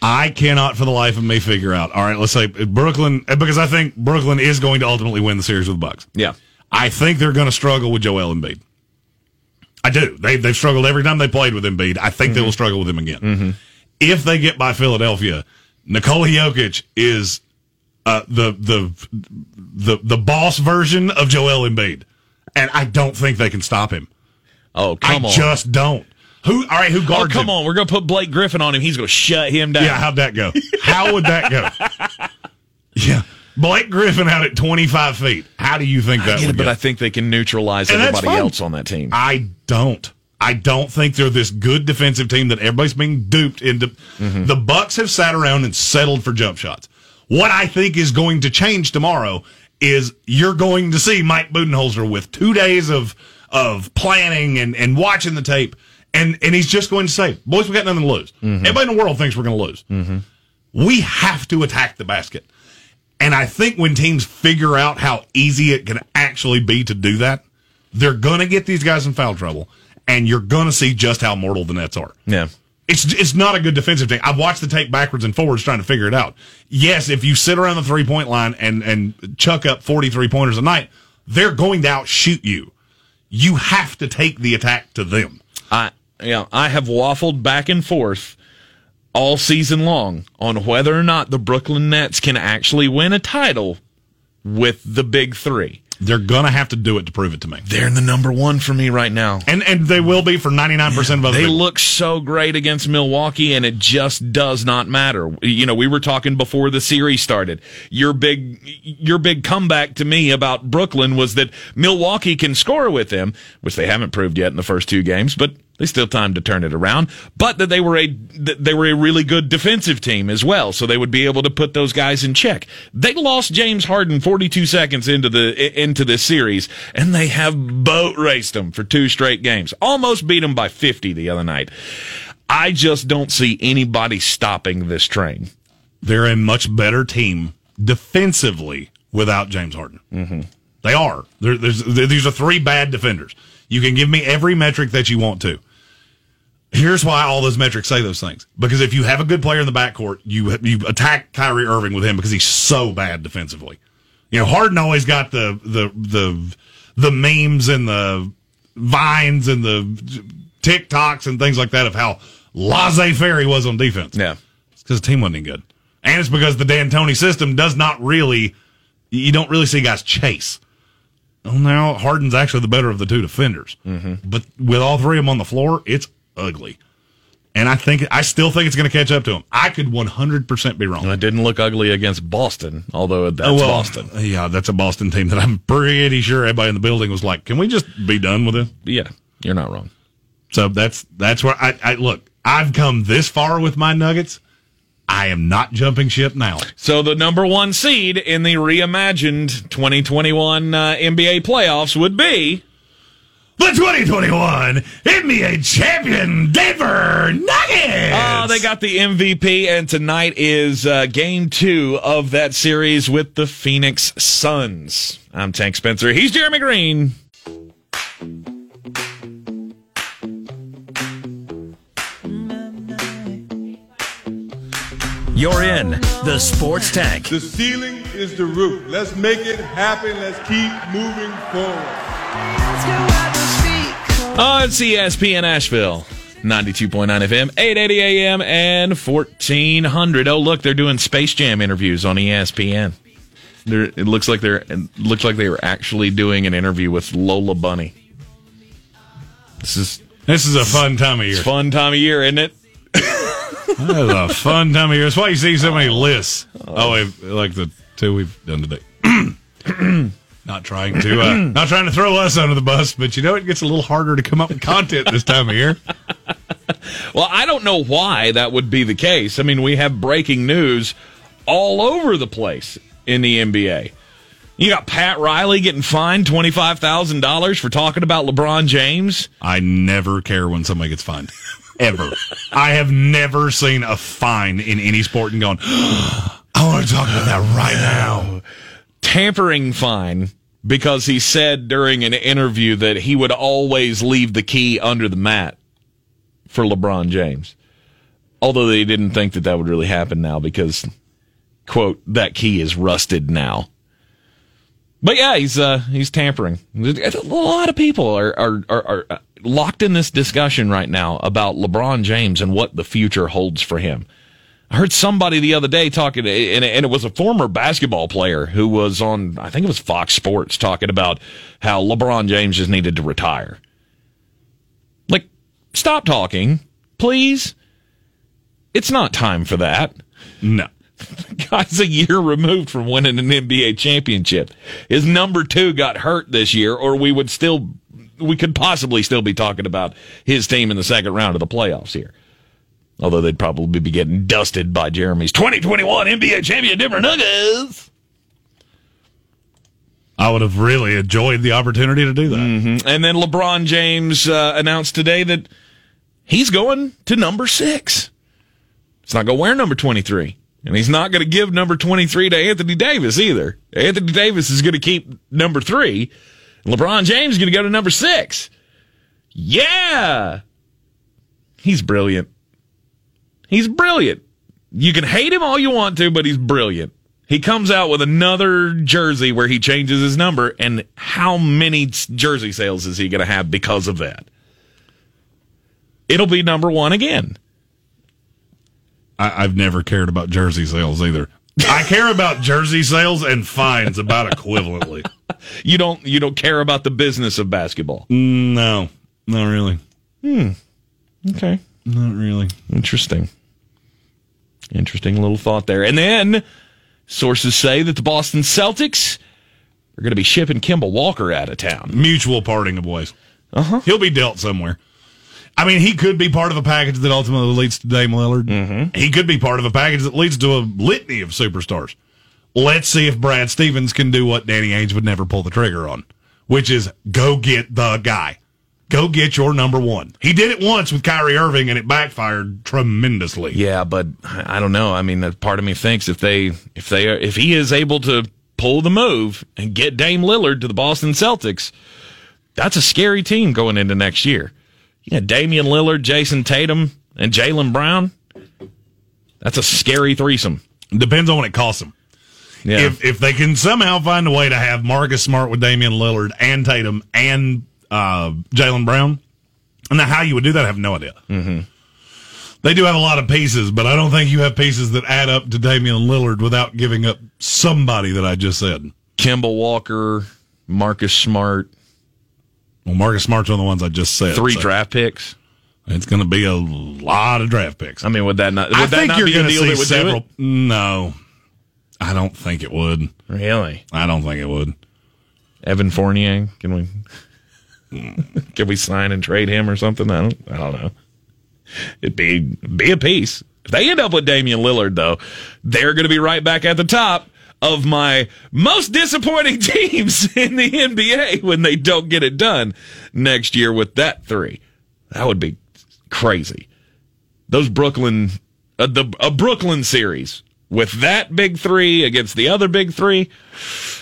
I cannot for the life of me figure out. All right, let's say Brooklyn because I think Brooklyn is going to ultimately win the series with the Bucks. Yeah. I think they're going to struggle with Joel Embiid. I do. They they've struggled every time they played with Embiid. I think they will struggle with him again. If they get by Philadelphia, Nikola Jokic is uh, the the the the boss version of Joel Embiid, and I don't think they can stop him. Oh, come I on. just don't. Who? All right, who oh, come him? on. We're going to put Blake Griffin on him. He's going to shut him down. Yeah, how'd that go? How would that go? yeah. Blake Griffin out at 25 feet. How do you think that I it, but? I think they can neutralize And everybody else on that team. I don't. I don't think they're this good defensive team that everybody's being duped into. Mm-hmm. The Bucks have sat around and settled for jump shots. What I think is going to change tomorrow is you're going to see Mike Budenholzer with two days of of planning and, and watching the tape, and and he's just going to say, "Boys, we got nothing to lose. Mm-hmm. Everybody in the world thinks we're going to lose. We have to attack the basket." And I think when teams figure out how easy it can actually be to do that, they're going to get these guys in foul trouble, and you're going to see just how mortal the Nets are. yeah. It's it's not a good defensive team. I've watched the tape backwards and forwards trying to figure it out. Yes, if you sit around the three point line and and chuck up forty three pointers a night, they're going to outshoot you. You have to take the attack to them. I yeah, I have waffled back and forth all season long on whether or not the Brooklyn Nets can actually win a title with the big three. They're going to have to do it to prove it to me. They're in the number one for me right now. And and they will be for ninety nine percent of other They people. look so great against Milwaukee, and it just does not matter. You know, we were talking before the series started. Your big, your big comeback to me about Brooklyn was that Milwaukee can score with them, which they haven't proved yet in the first two games, but they still time to turn it around. But that they were a they were a really good defensive team as well, so they would be able to put those guys in check. They lost James Harden 42 seconds into the into this series, and they have boat raced them for two straight games. Almost beat them by 50 the other night. I just don't see anybody stopping this train. they're a much better team defensively without James Harden. Mm-hmm. They are. There, there's, there, these are three bad defenders. You can give me every metric that you want to. Here's why all those metrics say those things. Because if you have a good player in the backcourt, you you attack Kyrie Irving with him because he's so bad defensively. You know, Harden always got the the the the memes and the vines and the TikToks and things like that of how laissez faire he was on defense. Yeah. It's because the team wasn't any good. And it's because the D'Antoni system does not really, you don't really see guys chase. Well, now Harden's actually the better of the two defenders. Mm-hmm. But with all three of them on the floor, it's ugly. And I think, I still think it's going to catch up to him. I could 100% be wrong. And it didn't look ugly against Boston, although that's Oh, well, Boston. Yeah, that's a Boston team that I'm pretty sure everybody in the building was like, can we just be done with it? Yeah, you're not wrong. So that's that's where I, I look. I've come this far with my Nuggets. I am not jumping ship now. So the number one seed in the reimagined 2021 uh, NBA playoffs would be The 2021 NBA champion Denver Nuggets. Oh, they got the MVP, and tonight is uh, game two of that series with the Phoenix Suns. I'm Tank Spencer. He's Jeremy Greene. You're in the Sports Tank. The ceiling is the roof. Let's make it happen. Let's keep moving forward. On it's ESPN Asheville. 92.9 FM, 880 AM, and 1400. Oh, look, they're doing Space Jam interviews on ESPN. They're, it looks like they're it looks like they were actually doing an interview with Lola Bunny. This is This is a fun time of year. it's fun time of year, isn't it? That is a fun time of year. That's why you see so many lists. Oh, like the two we've done today. not trying to, uh, not trying to throw us under the bus, but you know it gets a little harder to come up with content this time of year. Well, I don't know why that would be the case. I mean, we have breaking news all over the place in the NBA. You got Pat Riley getting fined $25,000 for talking about LeBron James. I never care when somebody gets fined. Ever. I have never seen a fine in any sport and gone, I want to talk about that right now. Tampering fine because he said during an interview that he would always leave the key under the mat for LeBron James. Although they didn't think that that would really happen now because, quote, that key is rusted now. But yeah, he's uh, he's tampering. A lot of people are, are are are locked in this discussion right now about LeBron James and what the future holds for him. I heard somebody the other day talking, and it was a former basketball player who was on, I think it was Fox Sports, talking about how LeBron James just needed to retire. Like, stop talking, please. It's not time for that. No. Guy's a year removed from winning an NBA championship. His number two got hurt this year, or we would still, we could possibly still be talking about his team in the second round of the playoffs here. Although they'd probably be getting dusted by Jeremy's 2021 NBA champion Denver Nuggets. I would have really enjoyed the opportunity to do that. Mm-hmm. And then LeBron James uh, announced today that he's going to number six. He's not going to wear number 23. And he's not going to give number 23 to Anthony Davis either. Anthony Davis is going to keep number three. LeBron James is going to go to number six. Yeah. He's brilliant. He's brilliant. You can hate him all you want to, but he's brilliant. He comes out with another jersey where he changes his number, and how many jersey sales is he going to have because of that? It'll be number one again. I, I've never cared about jersey sales either. I care about jersey sales and fines about equivalently. You don't you don't care about the business of basketball. No, not really. Hmm. Okay. Not really. Interesting. Interesting little thought there. And then sources say that the Boston Celtics are going to be shipping Kemba Walker out of town. Mutual parting of ways. Uh huh. He'll be dealt somewhere. I mean, he could be part of a package that ultimately leads to Dame Lillard. Mm-hmm. He could be part of a package that leads to a litany of superstars. Let's see if Brad Stevens can do what Danny Ainge would never pull the trigger on, which is go get the guy. Go get your number one. He did it once with Kyrie Irving and it backfired tremendously. Yeah, but I don't know. I mean, part of me thinks if they if they are, if he is able to pull the move and get Dame Lillard to the Boston Celtics, that's a scary team going into next year. Yeah, Damian Lillard, Jayson Tatum, and Jaylen Brown. That's a scary threesome. Depends on what it costs them. Yeah. If if they can somehow find a way to have Marcus Smart with Damian Lillard and Tatum and uh, Jaylen Brown, and how you would do that, I have no idea. Mm-hmm. They do have a lot of pieces, but I don't think you have pieces that add up to Damian Lillard without giving up somebody that I just said. Kemba Walker, Marcus Smart, Well, Marcus Smart's one of the ones I just said. three so draft picks. It's going to be a lot of draft picks. I mean, would that not? Would I that think not you're going to see several. No, I don't think it would. Really, I don't think it would. Evan Fournier? Can we? can we sign and trade him or something? I don't. I don't know. It'd be be a piece. If they end up with Damian Lillard, though, they're going to be right back at the top of my most disappointing teams in the NBA when they don't get it done next year with that three. That would be crazy. Those Brooklyn, uh, the a Brooklyn series with that big three against the other big three.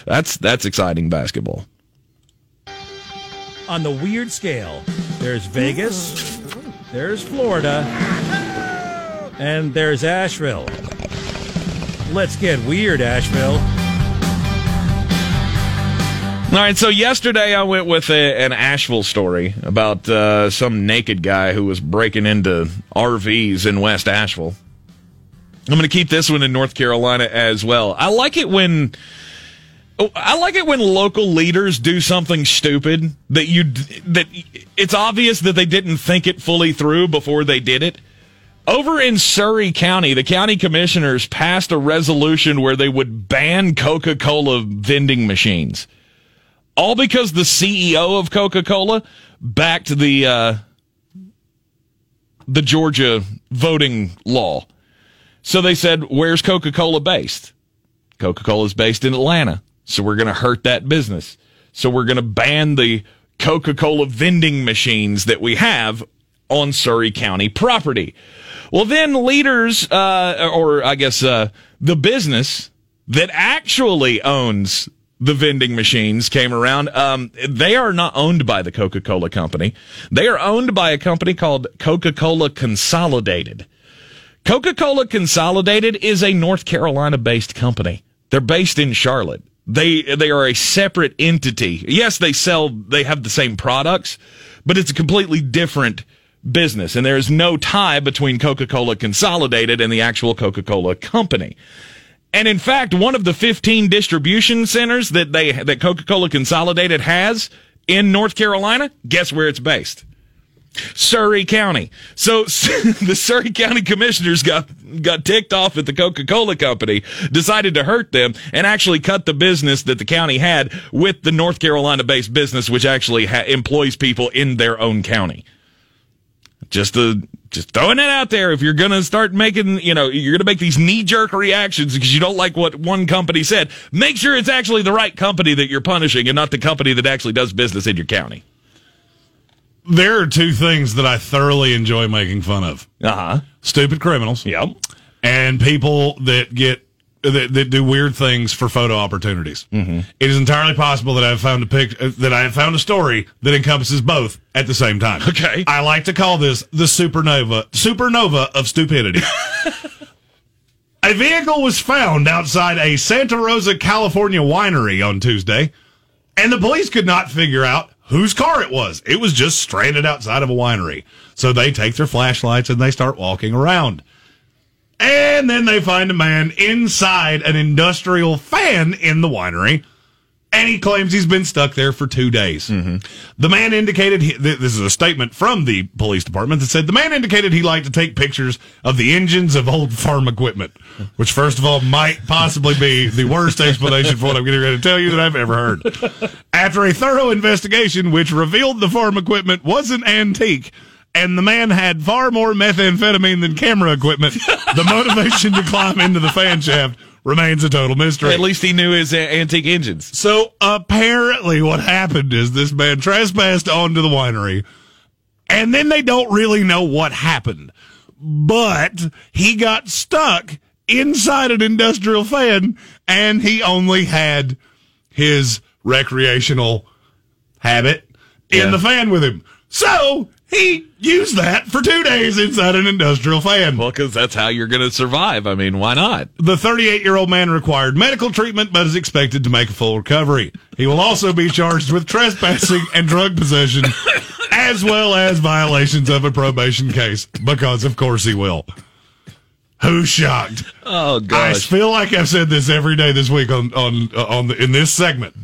That's that's exciting basketball. On the weird scale, there's Vegas, there's Florida, and there's Asheville. Let's get weird, Asheville. All right, so yesterday I went with a, an Asheville story about uh, some naked guy who was breaking into RVs in West Asheville. I'm going to keep this one in North Carolina as well. I like it when oh, I like it when local leaders do something stupid that you that it's obvious that they didn't think it fully through before they did it. Over in Surry County, the county commissioners passed a resolution where they would ban Coca-Cola vending machines all because the CEO of Coca Cola backed the uh, the Georgia voting law. So they said, "Where's Coca Cola based? Coca Cola is based in Atlanta, so we're going to hurt that business. So we're going to ban the Coca Cola vending machines that we have on Surry County property." Well, then leaders, uh, or I guess uh, the business that actually owns the vending machines came around. Um, they are not owned by the Coca Cola Company. They are owned by a company called Coca Cola Consolidated. Coca Cola Consolidated is a North Carolina based company. They're based in Charlotte. They they are a separate entity. Yes, they sell. They have the same products, but it's a completely different business, and there is no tie between Coca Cola Consolidated and the actual Coca Cola Company. And in fact, one of the 15 distribution centers that they that Coca-Cola Consolidated has in North Carolina, guess where it's based? Surry County. So the Surry County commissioners got got ticked off at the Coca-Cola company, decided to hurt them and actually cut the business that the county had with the North Carolina-based business which actually ha- employs people in their own county. Just the just throwing it out there. If you're going to start making, you know, you're going to make these knee jerk reactions because you don't like what one company said, make sure it's actually the right company that you're punishing and not the company that actually does business in your county. There are two things that I thoroughly enjoy making fun of. Uh huh. Stupid criminals. Yep. And people that get that, that do weird things for photo opportunities. Mm-hmm. It is entirely possible that I've found a pic uh, that I have found a story that encompasses both at the same time. Okay. I like to call this the supernova supernova of stupidity. a vehicle was found outside a Santa Rosa, California winery on Tuesday, and the police could not figure out whose car it was. It was just stranded outside of a winery. So they take their flashlights and they start walking around. And then they find a man inside an industrial fan in the winery. And he claims he's been stuck there for two days. Mm-hmm. The man indicated, he, this is a statement from the police department that said the man indicated he liked to take pictures of the engines of old farm equipment, which, first of all, might possibly be the worst explanation for what I'm getting ready to tell you that I've ever heard. After a thorough investigation, which revealed the farm equipment wasn't antique, and the man had far more methamphetamine than camera equipment, the motivation to climb into the fan shaft remains a total mystery. At least he knew his uh, antique engines. So apparently, what happened is this man trespassed onto the winery, and then they don't really know what happened. But he got stuck inside an industrial fan, and he only had his recreational habit in Yeah. the fan with him. So he used that for two days inside an industrial fan. Well, because that's how you're going to survive. I mean, why not? The 38 year old man required medical treatment, but is expected to make a full recovery. He will also be charged with trespassing and drug possession, as well as violations of a probation case, because of course he will. Who's shocked? Oh gosh. I feel like I've said this every day this week on on uh, on the, in this segment.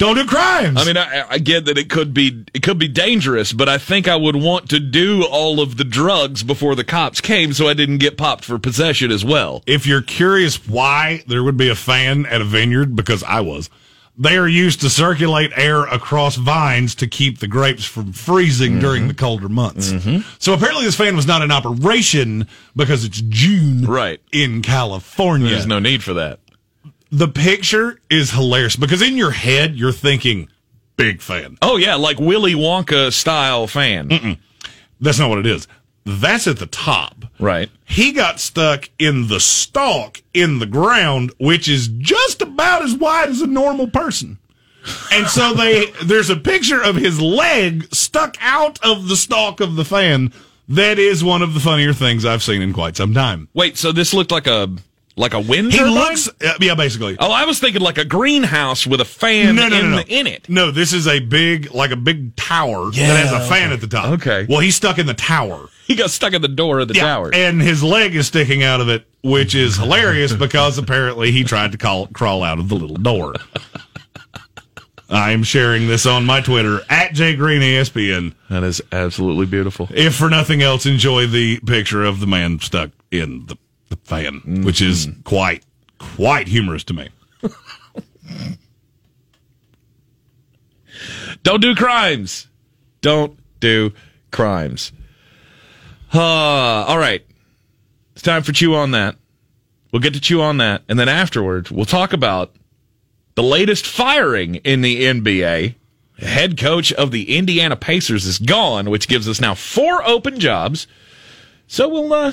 Don't do crimes. I mean, I, I get that it could be it could be dangerous, but I think I would want to do all of the drugs before the cops came, so I didn't get popped for possession as well. if you're curious why there would be a fan at a vineyard, because I was, they are used to circulate air across vines to keep the grapes from freezing mm-hmm. during the colder months. Mm-hmm. So apparently this fan was not in operation because it's June Right. in California. There's no need for that. The picture is hilarious because in your head you're thinking big fan. Oh yeah, like Willy Wonka style fan. That's not what it is. That's at the top. Right. He got stuck in the stalk in the ground, which is just about as wide as a normal person. And so they there's a picture of his leg stuck out of the stalk of the fan. That is one of the funnier things I've seen in quite some time. Wait, so this looked like a like a wind He turbine? looks, uh, yeah, basically. Oh, I was thinking like a greenhouse with a fan no, no, in, no, no. In it. No, this is a big, like a big tower that has a fan at the top. Okay. Well, he's stuck in the tower. He got stuck in the door of the tower. And his leg is sticking out of it, which is hilarious because apparently he tried to call, crawl out of the little door. I am sharing this on my Twitter at jgreenespn. That is absolutely beautiful. If for nothing else, enjoy the picture of the man stuck in the, the fan, which is quite, quite humorous to me. Don't do crimes. Don't do crimes. Uh, all right. It's time for Chew on That. We'll get to Chew on That. And then afterwards, we'll talk about the latest firing in the NBA. Head coach of the Indiana Pacers is gone, which gives us now four open jobs. So we'll, uh,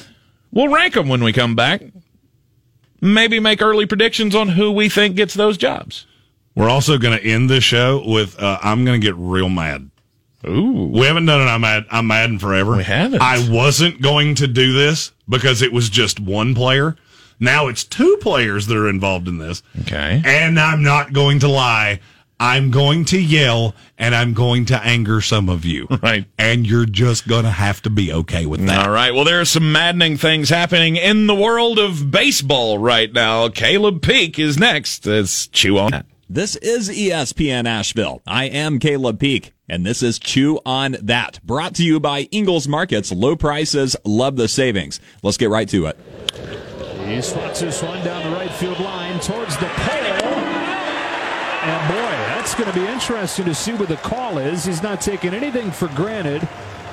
we'll rank them when we come back. Maybe make early predictions on who we think gets those jobs. We're also going to end the show with uh, I'm going to get real mad. Ooh. We haven't done it. I'm mad. I'm mad in forever. We haven't. I wasn't going to do this because it was just one player. Now it's two players that are involved in this. Okay. And I'm not going to lie. I'm going to yell and I'm going to anger some of you. Right. And you're just going to have to be okay with that. All right. Well, there are some maddening things happening in the world of baseball right now. Caleb Peak is next. Let's chew on that. This is ESPN Asheville. I am Caleb Peak, and this is Chew on That, brought to you by Ingles Markets. Low prices, love the savings. Let's get right to it. He slots this one down the right field line towards the pole. And boy, that's going to be interesting to see what the call is. He's not taking anything for granted.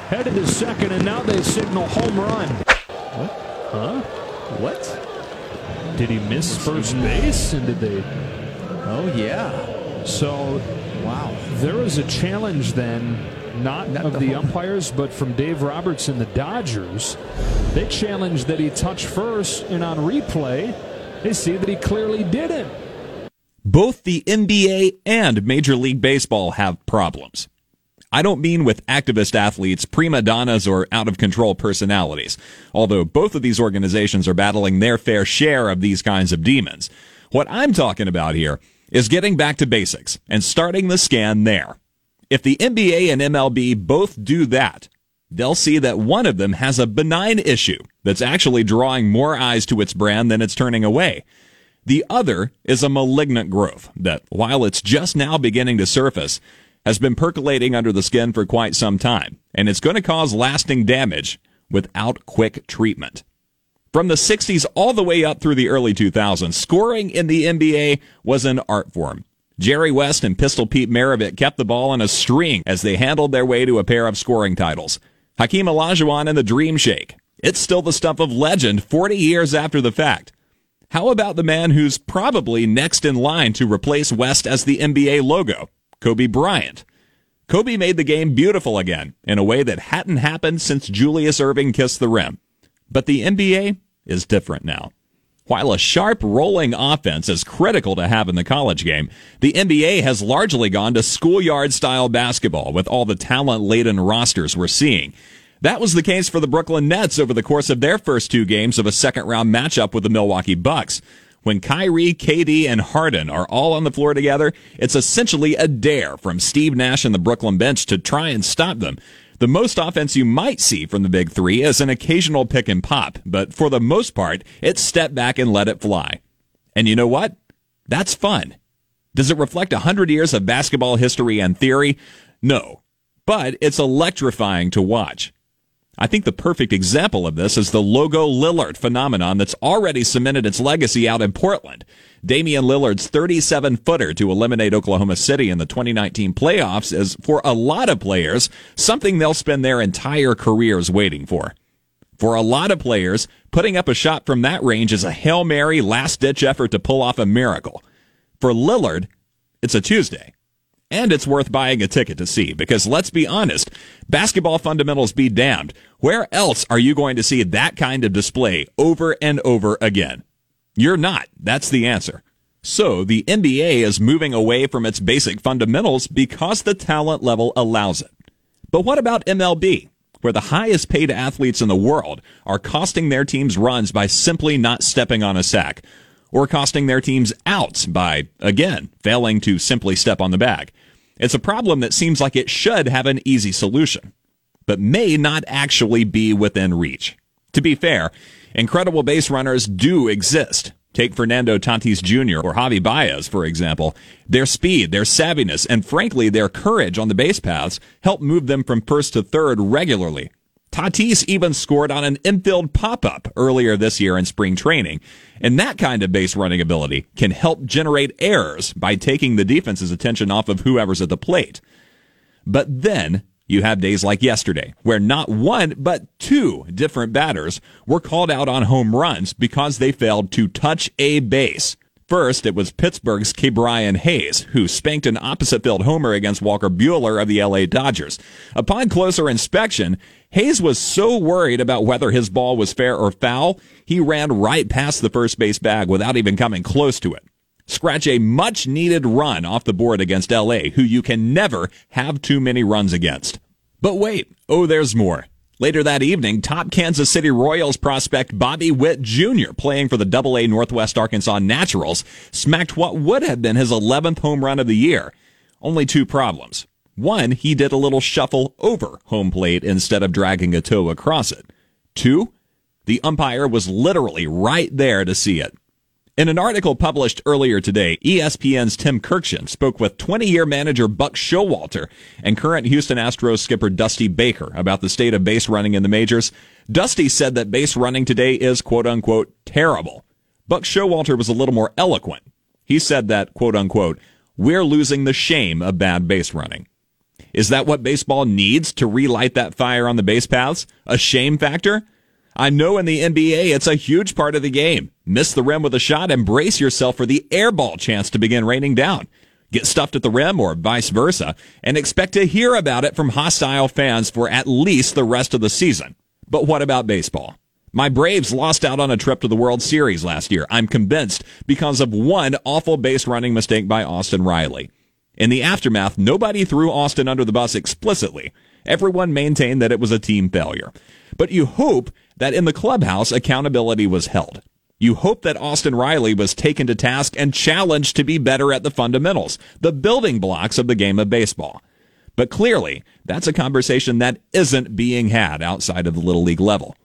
Headed to second, and now they signal home run. What? Huh? What? Did he miss first base? And did they? Oh yeah. So, wow. There was a challenge then, not, of the umpires, but from Dave Roberts and the Dodgers. They challenged that he touch first, and on replay, they see that he clearly didn't. Both the NBA and Major League Baseball have problems. I don't mean with activist athletes, prima donnas, or out of control personalities, although both of these organizations are battling their fair share of these kinds of demons. What I'm talking about here is getting back to basics and starting the scan there. If the NBA and MLB both do that, they'll see that one of them has a benign issue that's actually drawing more eyes to its brand than it's turning away. The other is a malignant growth that, while it's just now beginning to surface, has been percolating under the skin for quite some time, and it's going to cause lasting damage without quick treatment. From the 60s all the way up through the early 2000s, scoring in the NBA was an art form. Jerry West and Pistol Pete Maravich kept the ball in a string as they handled their way to a pair of scoring titles. Hakeem Olajuwon and the Dream Shake. It's still the stuff of legend 40 years after the fact. How about the man who's probably next in line to replace West as the NBA logo? Kobe Bryant. Kobe made the game beautiful again in a way that hadn't happened since Julius Erving kissed the rim. But the NBA is different now. While a sharp rolling offense is critical to have in the college game, the NBA has largely gone to schoolyard style basketball with all the talent laden rosters we're seeing. That was the case for the Brooklyn Nets over the course of their first two games of a second round matchup with the Milwaukee Bucks. When Kyrie, KD, and Harden are all on the floor together, it's essentially a dare from Steve Nash and the Brooklyn bench to try and stop them. The most offense you might see from the big three is an occasional pick and pop, but for the most part, it's step back and let it fly. And you know what? That's fun. Does it reflect a hundred years of basketball history and theory? No. But it's electrifying to watch. I think the perfect example of this is the logo Lillard phenomenon that's already cemented its legacy out in Portland. Damian Lillard's 37 footer to eliminate Oklahoma City in the 2019 playoffs is, for a lot of players, something they'll spend their entire careers waiting for. For a lot of players, putting up a shot from that range is a Hail Mary last ditch effort to pull off a miracle. For Lillard, it's a Tuesday. And it's worth buying a ticket to see because let's be honest, basketball fundamentals be damned. Where else are you going to see that kind of display over and over again? You're not. That's the answer. So the NBA is moving away from its basic fundamentals because the talent level allows it. But what about MLB? Where the highest paid athletes in the world are costing their teams runs by simply not stepping on a sack, or costing their teams outs by, again, failing to simply step on the bag. It's a problem that seems like it should have an easy solution, but may not actually be within reach. To be fair, incredible base runners do exist. Take Fernando Tatis Jr. or Javy Baez, for example. Their speed, their savviness, and frankly, their courage on the base paths help move them from first to third regularly. Tatis even scored on an infield pop-up earlier this year in spring training. And that kind of base running ability can help generate errors by taking the defense's attention off of whoever's at the plate. But then you have days like yesterday where not one, but two different batters were called out on home runs because they failed to touch a base. First, it was Pittsburgh's Ke'Bryan Hayes, who spanked an opposite field homer against Walker Buehler of the LA Dodgers. Upon closer inspection, Hayes was so worried about whether his ball was fair or foul, he ran right past the first base bag without even coming close to it. Scratch a much needed run off the board against LA, who you can never have too many runs against. But wait, oh, there's more. Later that evening, top Kansas City Royals prospect Bobby Witt Jr., playing for the AA Northwest Arkansas Naturals, smacked what would have been his 11th home run of the year. Only two problems. One, he did a little shuffle over home plate instead of dragging a toe across it. Two, the umpire was literally right there to see it. In an article published earlier today, ESPN's Tim Kurkjian spoke with 20 year manager Buck Showalter and current Houston Astros skipper Dusty Baker about the state of base running in the majors. Dusty said that base running today is quote unquote terrible. Buck Showalter was a little more eloquent. He said that quote unquote, we're losing the shame of bad base running. Is that what baseball needs to relight that fire on the base paths? A shame factor? I know in the NBA it's a huge part of the game. Miss the rim with a shot and brace yourself for the airball chance to begin raining down. Get stuffed at the rim or vice versa and expect to hear about it from hostile fans for at least the rest of the season. But what about baseball? My Braves lost out on a trip to the World Series last year. I'm convinced because of one awful base running mistake by Austin Riley. In the aftermath, nobody threw Austin under the bus explicitly. Everyone maintained that it was a team failure. But you hope that in the clubhouse, accountability was held. You hope that Austin Riley was taken to task and challenged to be better at the fundamentals, the building blocks of the game of baseball. But clearly, that's a conversation that isn't being had outside of the Little League level.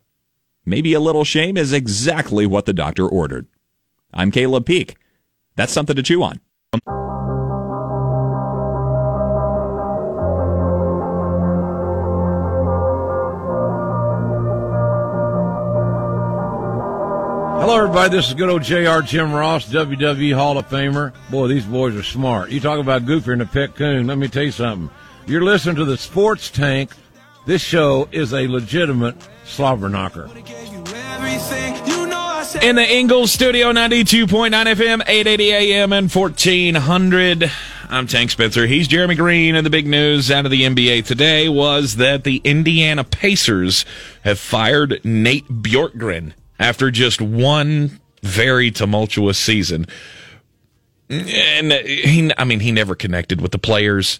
Maybe a little shame is exactly what the doctor ordered. I'm Caleb Peak. That's something to chew on. Everybody. This is good old JR Jim Ross, WWE Hall of Famer. Boy, these boys are smart. You talk about goofier than a pet coon. Let me tell you something. You're listening to the Sports Tank. This show is a legitimate slobber knocker. In the Ingles Studio, 92.9 FM, 880 AM, and 1400. I'm Tank Spencer. He's Jeremy Greene, and the big news out of the NBA today was that the Indiana Pacers have fired Nate Bjorkgren after just one very tumultuous season. And he, I mean, he never connected with the players.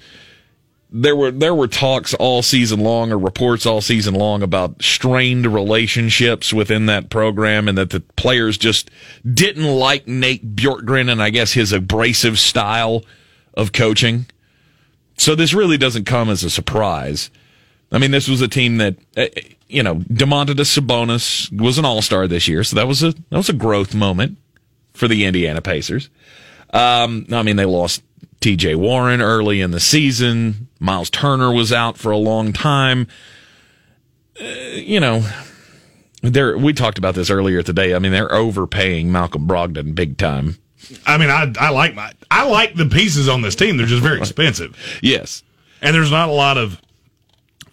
There were there were talks all season long, or reports all season long about strained relationships within that program, and that the players just didn't like Nate Bjorkgren and I guess his abrasive style of coaching. So this really doesn't come as a surprise. I mean, this was a team that uh, you know, Domantas Sabonis was an All Star this year, so that was a that was a growth moment for the Indiana Pacers. Um, I mean, they lost T.J. Warren early in the season. Miles Turner was out for a long time. Uh, you know, there we talked about this earlier today. I mean, they're overpaying Malcolm Brogdon big time. I mean, I I like my I like the pieces on this team. They're just very expensive. Yes, and there's not a lot of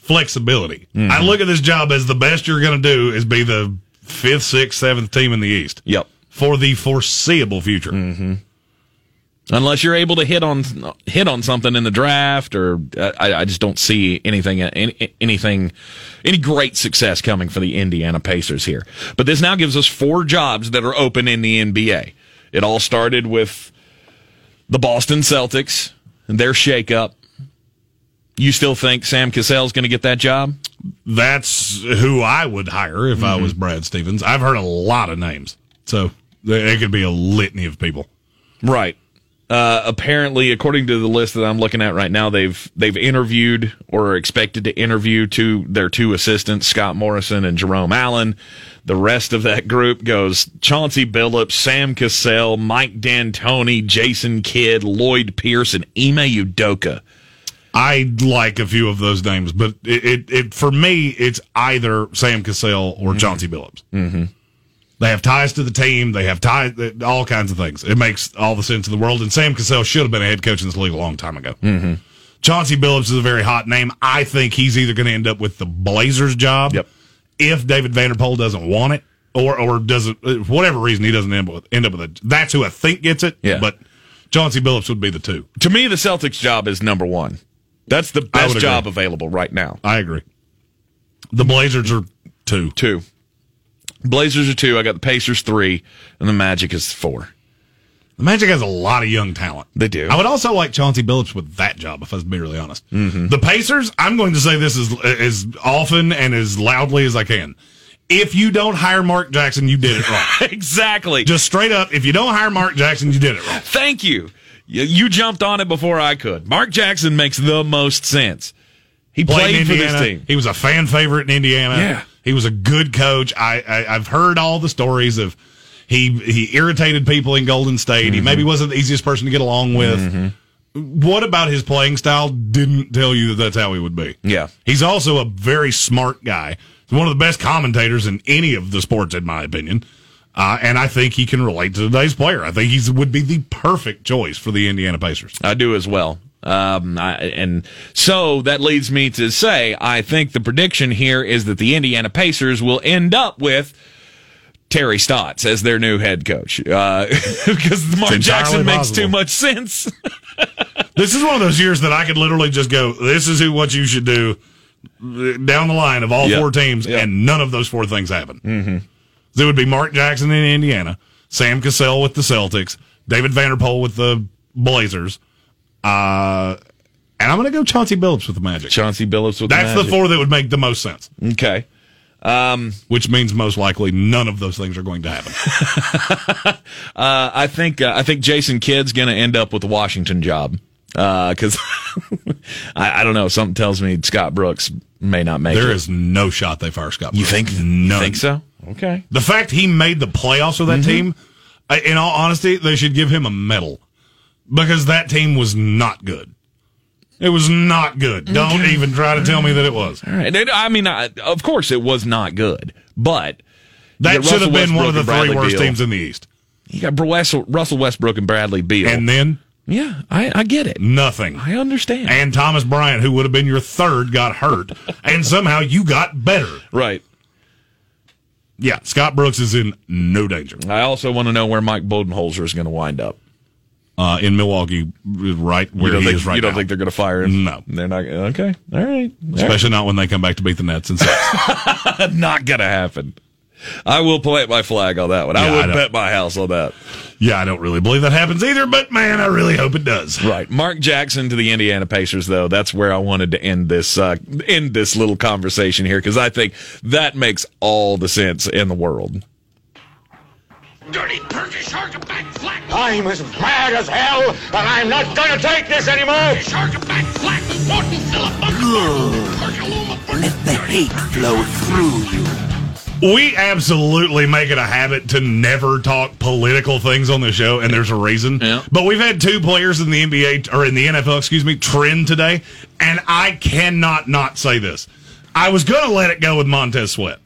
flexibility. Mm-hmm. I look at this job as the best you're going to do is be the fifth, sixth, seventh team in the East. Yep, for the foreseeable future. Mm-hmm. Unless you're able to hit on hit on something in the draft, or I, I just don't see anything any, anything any great success coming for the Indiana Pacers here. But this now gives us four jobs that are open in the NBA. It all started with the Boston Celtics and their shakeup. You still think Sam Cassell's going to get that job? That's who I would hire if mm-hmm. I was Brad Stevens. I've heard a lot of names, so it could be a litany of people. Right. Uh, apparently, according to the list that I'm looking at right now, they've they've interviewed or are expected to interview two their two assistants, Scott Morrison and Jerome Allen. The rest of that group goes Chauncey Billups, Sam Cassell, Mike D'Antoni, Jason Kidd, Lloyd Pierce, and Ime Udoka. I like a few of those names, but it, it, it for me, it's either Sam Cassell or mm-hmm. Chauncey Billups. Mm-hmm. They have ties to the team. They have ties, all kinds of things. It makes all the sense in the world. And Sam Cassell should have been a head coach in this league a long time ago. Mm-hmm. Chauncey Billups is a very hot name. I think he's either going to end up with the Blazers job yep. if David Vanterpool doesn't want it, or or doesn't whatever reason he doesn't end up with end up with it. That's who I think gets it. Yeah. But Chauncey Billups would be the two. To me, the Celtics job is number one. That's the best job available right now. I agree. The Blazers are two. Two. Blazers are two. I got the Pacers three, and the Magic is four. The Magic has a lot of young talent. They do. I would also like Chauncey Billups with that job, if I was to be really honest. Mm-hmm. The Pacers, I'm going to say this as, as often and as loudly as I can. If you don't hire Mark Jackson, you did it wrong. exactly. Just straight up, if you don't hire Mark Jackson, you did it wrong. Thank you. You jumped on it before I could. Mark Jackson makes the most sense. He played, played for this team. He was a fan favorite in Indiana. Yeah. He was a good coach. I, I have heard all the stories of he he irritated people in Golden State. Mm-hmm. He maybe wasn't the easiest person to get along with. Mm-hmm. What about his playing style didn't tell you that that's how he would be? Yeah. He's also a very smart guy. He's one of the best commentators in any of the sports, in my opinion. Uh, and I think he can relate to today's player. I think he would be the perfect choice for the Indiana Pacers. I do as well. Um, I, and so that leads me to say, I think the prediction here is that the Indiana Pacers will end up with Terry Stotts as their new head coach uh, because Mark Jackson makes possible. too much sense. this is one of those years that I could literally just go, "This is who what you should do." Down the line of all Yep. four teams, Yep. and none of those four things happen. Mm-hmm. It would be Mark Jackson in Indiana, Sam Cassell with the Celtics, David Vanterpool with the Blazers, uh, and I'm going to go Chauncey Billups with the Magic. Chauncey Billups with the Magic. That's the, the four that would make the most sense. Okay. Um, Which means most likely none of those things are going to happen. uh, I think uh, I think Jason Kidd's going to end up with the Washington job because I, I don't know. Something tells me Scott Brooks may not make There it. is no shot they fire Scott. You Brooks. think? None. Think so? Okay. The fact he made the playoffs with that mm-hmm. team, I- in all honesty, they should give him a medal because that team was not good. It was not good. Mm-hmm. Don't even try to tell me that it was. All right. I mean, I, of course, it was not good, but That should have been one of the three worst Beal. teams in the East. You got Russell, Russell Westbrook and Bradley Beal, And then yeah, I, I get it. nothing. I understand. And Thomas Bryant, who would have been your third, got hurt, and somehow you got better. right. Yeah, Scott Brooks is in no danger. I also want to know where Mike Budenholzer is going to wind up. Uh, in Milwaukee, right where he think, is right you don't now. think they're going to fire him? No. they're not. Okay, all right. All Especially not when they come back to beat the Nets in six. not going to happen. I will plant my flag on that one. I Yeah, I would know. bet my house on that. Yeah, I don't really believe that happens either, but man, I really hope it does. Right, Mark Jackson to the Indiana Pacers, though. That's where I wanted to end this uh, end this little conversation here because I think that makes all the sense in the world. Dirty turkey shark back flat. I'm as mad as hell, and I'm not gonna take this anymore. Shark back flat. Morton Let the hate flow through you. We absolutely make it a habit to never talk political things on the show, and there's a reason. But we've had two players in the NBA or in the NFL, excuse me, trend today, and I cannot not say this. I was going to let it go with Montez Sweat.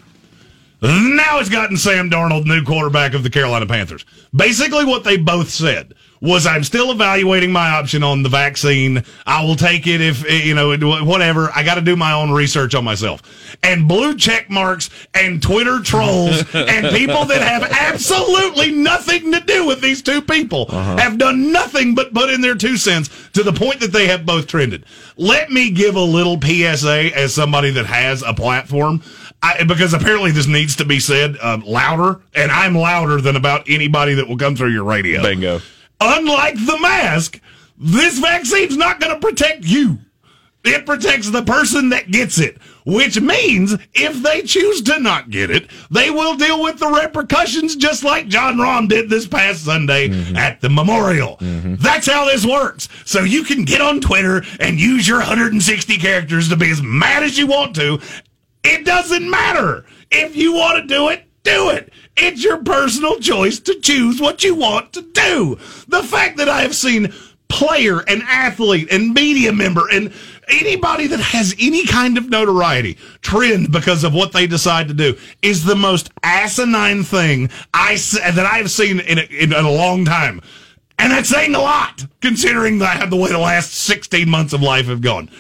Now it's gotten Sam Darnold, new quarterback of the Carolina Panthers. Basically, what they both said was, "I'm still evaluating my option on the vaccine. I will take it if eh, you know whatever. I got to do my own research on myself." And blue check marks and Twitter trolls and people that have absolutely nothing to do with these two people have done nothing but put in their two cents to the point that they have both trended. Let me give a little PSA as somebody that has a platform. I, because apparently this needs to be said uh, louder, and I'm louder than about anybody that will come through your radio. Bingo. Unlike the mask, this vaccine's not going to protect you. It protects the person that gets it, which means if they choose to not get it, they will deal with the repercussions just like Jon Rahm did this past Sunday mm-hmm. at the memorial. Mm-hmm. That's how this works. So you can get on Twitter and use your 160 characters to be as mad as you want to. It doesn't matter. If you want to do it, do it. It's your personal choice to choose what you want to do. The fact that I have seen player and athlete and media member and anybody that has any kind of notoriety trend because of what they decide to do is the most asinine thing I that I have seen in a, in a long time. And that's saying a lot considering that I have the way the last 16 months of life have gone.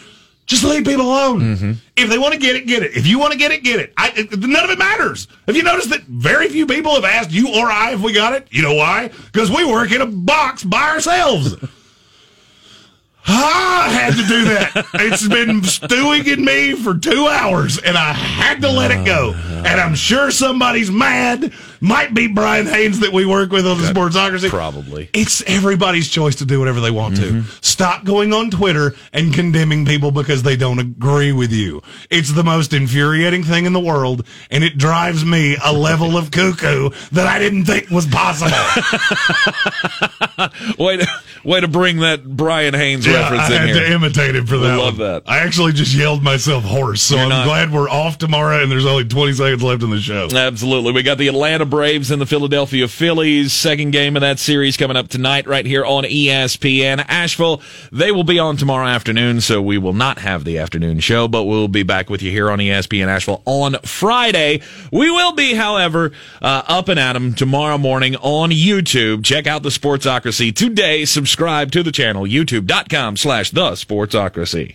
Just leave people alone. Mm-hmm. If they want to get it, get it. If you want to get it, get it. I, None of it matters. Have you noticed that very few people have asked you or I if we got it? You know why? Because we work in a box by ourselves. I had to do that. It's been stewing in me for two hours, and I had to let it go. And I'm sure somebody's mad. Might be Brian Haynes that we work with on the Sportsocracy. Probably. It's everybody's choice to do whatever they want to. Mm-hmm. Stop going on Twitter and condemning people because they don't agree with you. It's the most infuriating thing in the world, and it drives me a level of cuckoo that I didn't think was possible. way to way to bring that Brian Haynes Yeah, reference I in had here. to imitate him for that. I love one. that. I actually just yelled myself hoarse, so You're I'm not- glad we're off tomorrow and there's only 20 seconds left in the show. Absolutely. We got the Atlanta Braves and the Philadelphia Phillies. Second game of that series coming up tonight right here on ESPN. Asheville, they will be on tomorrow afternoon, so we will not have the afternoon show, but we'll be back with you here on ESPN Asheville on Friday. We will be, however, uh, up and at 'em tomorrow morning on YouTube. Check out the Sportsocracy today. Subscribe to the channel, youtube.com slash the Sportsocracy.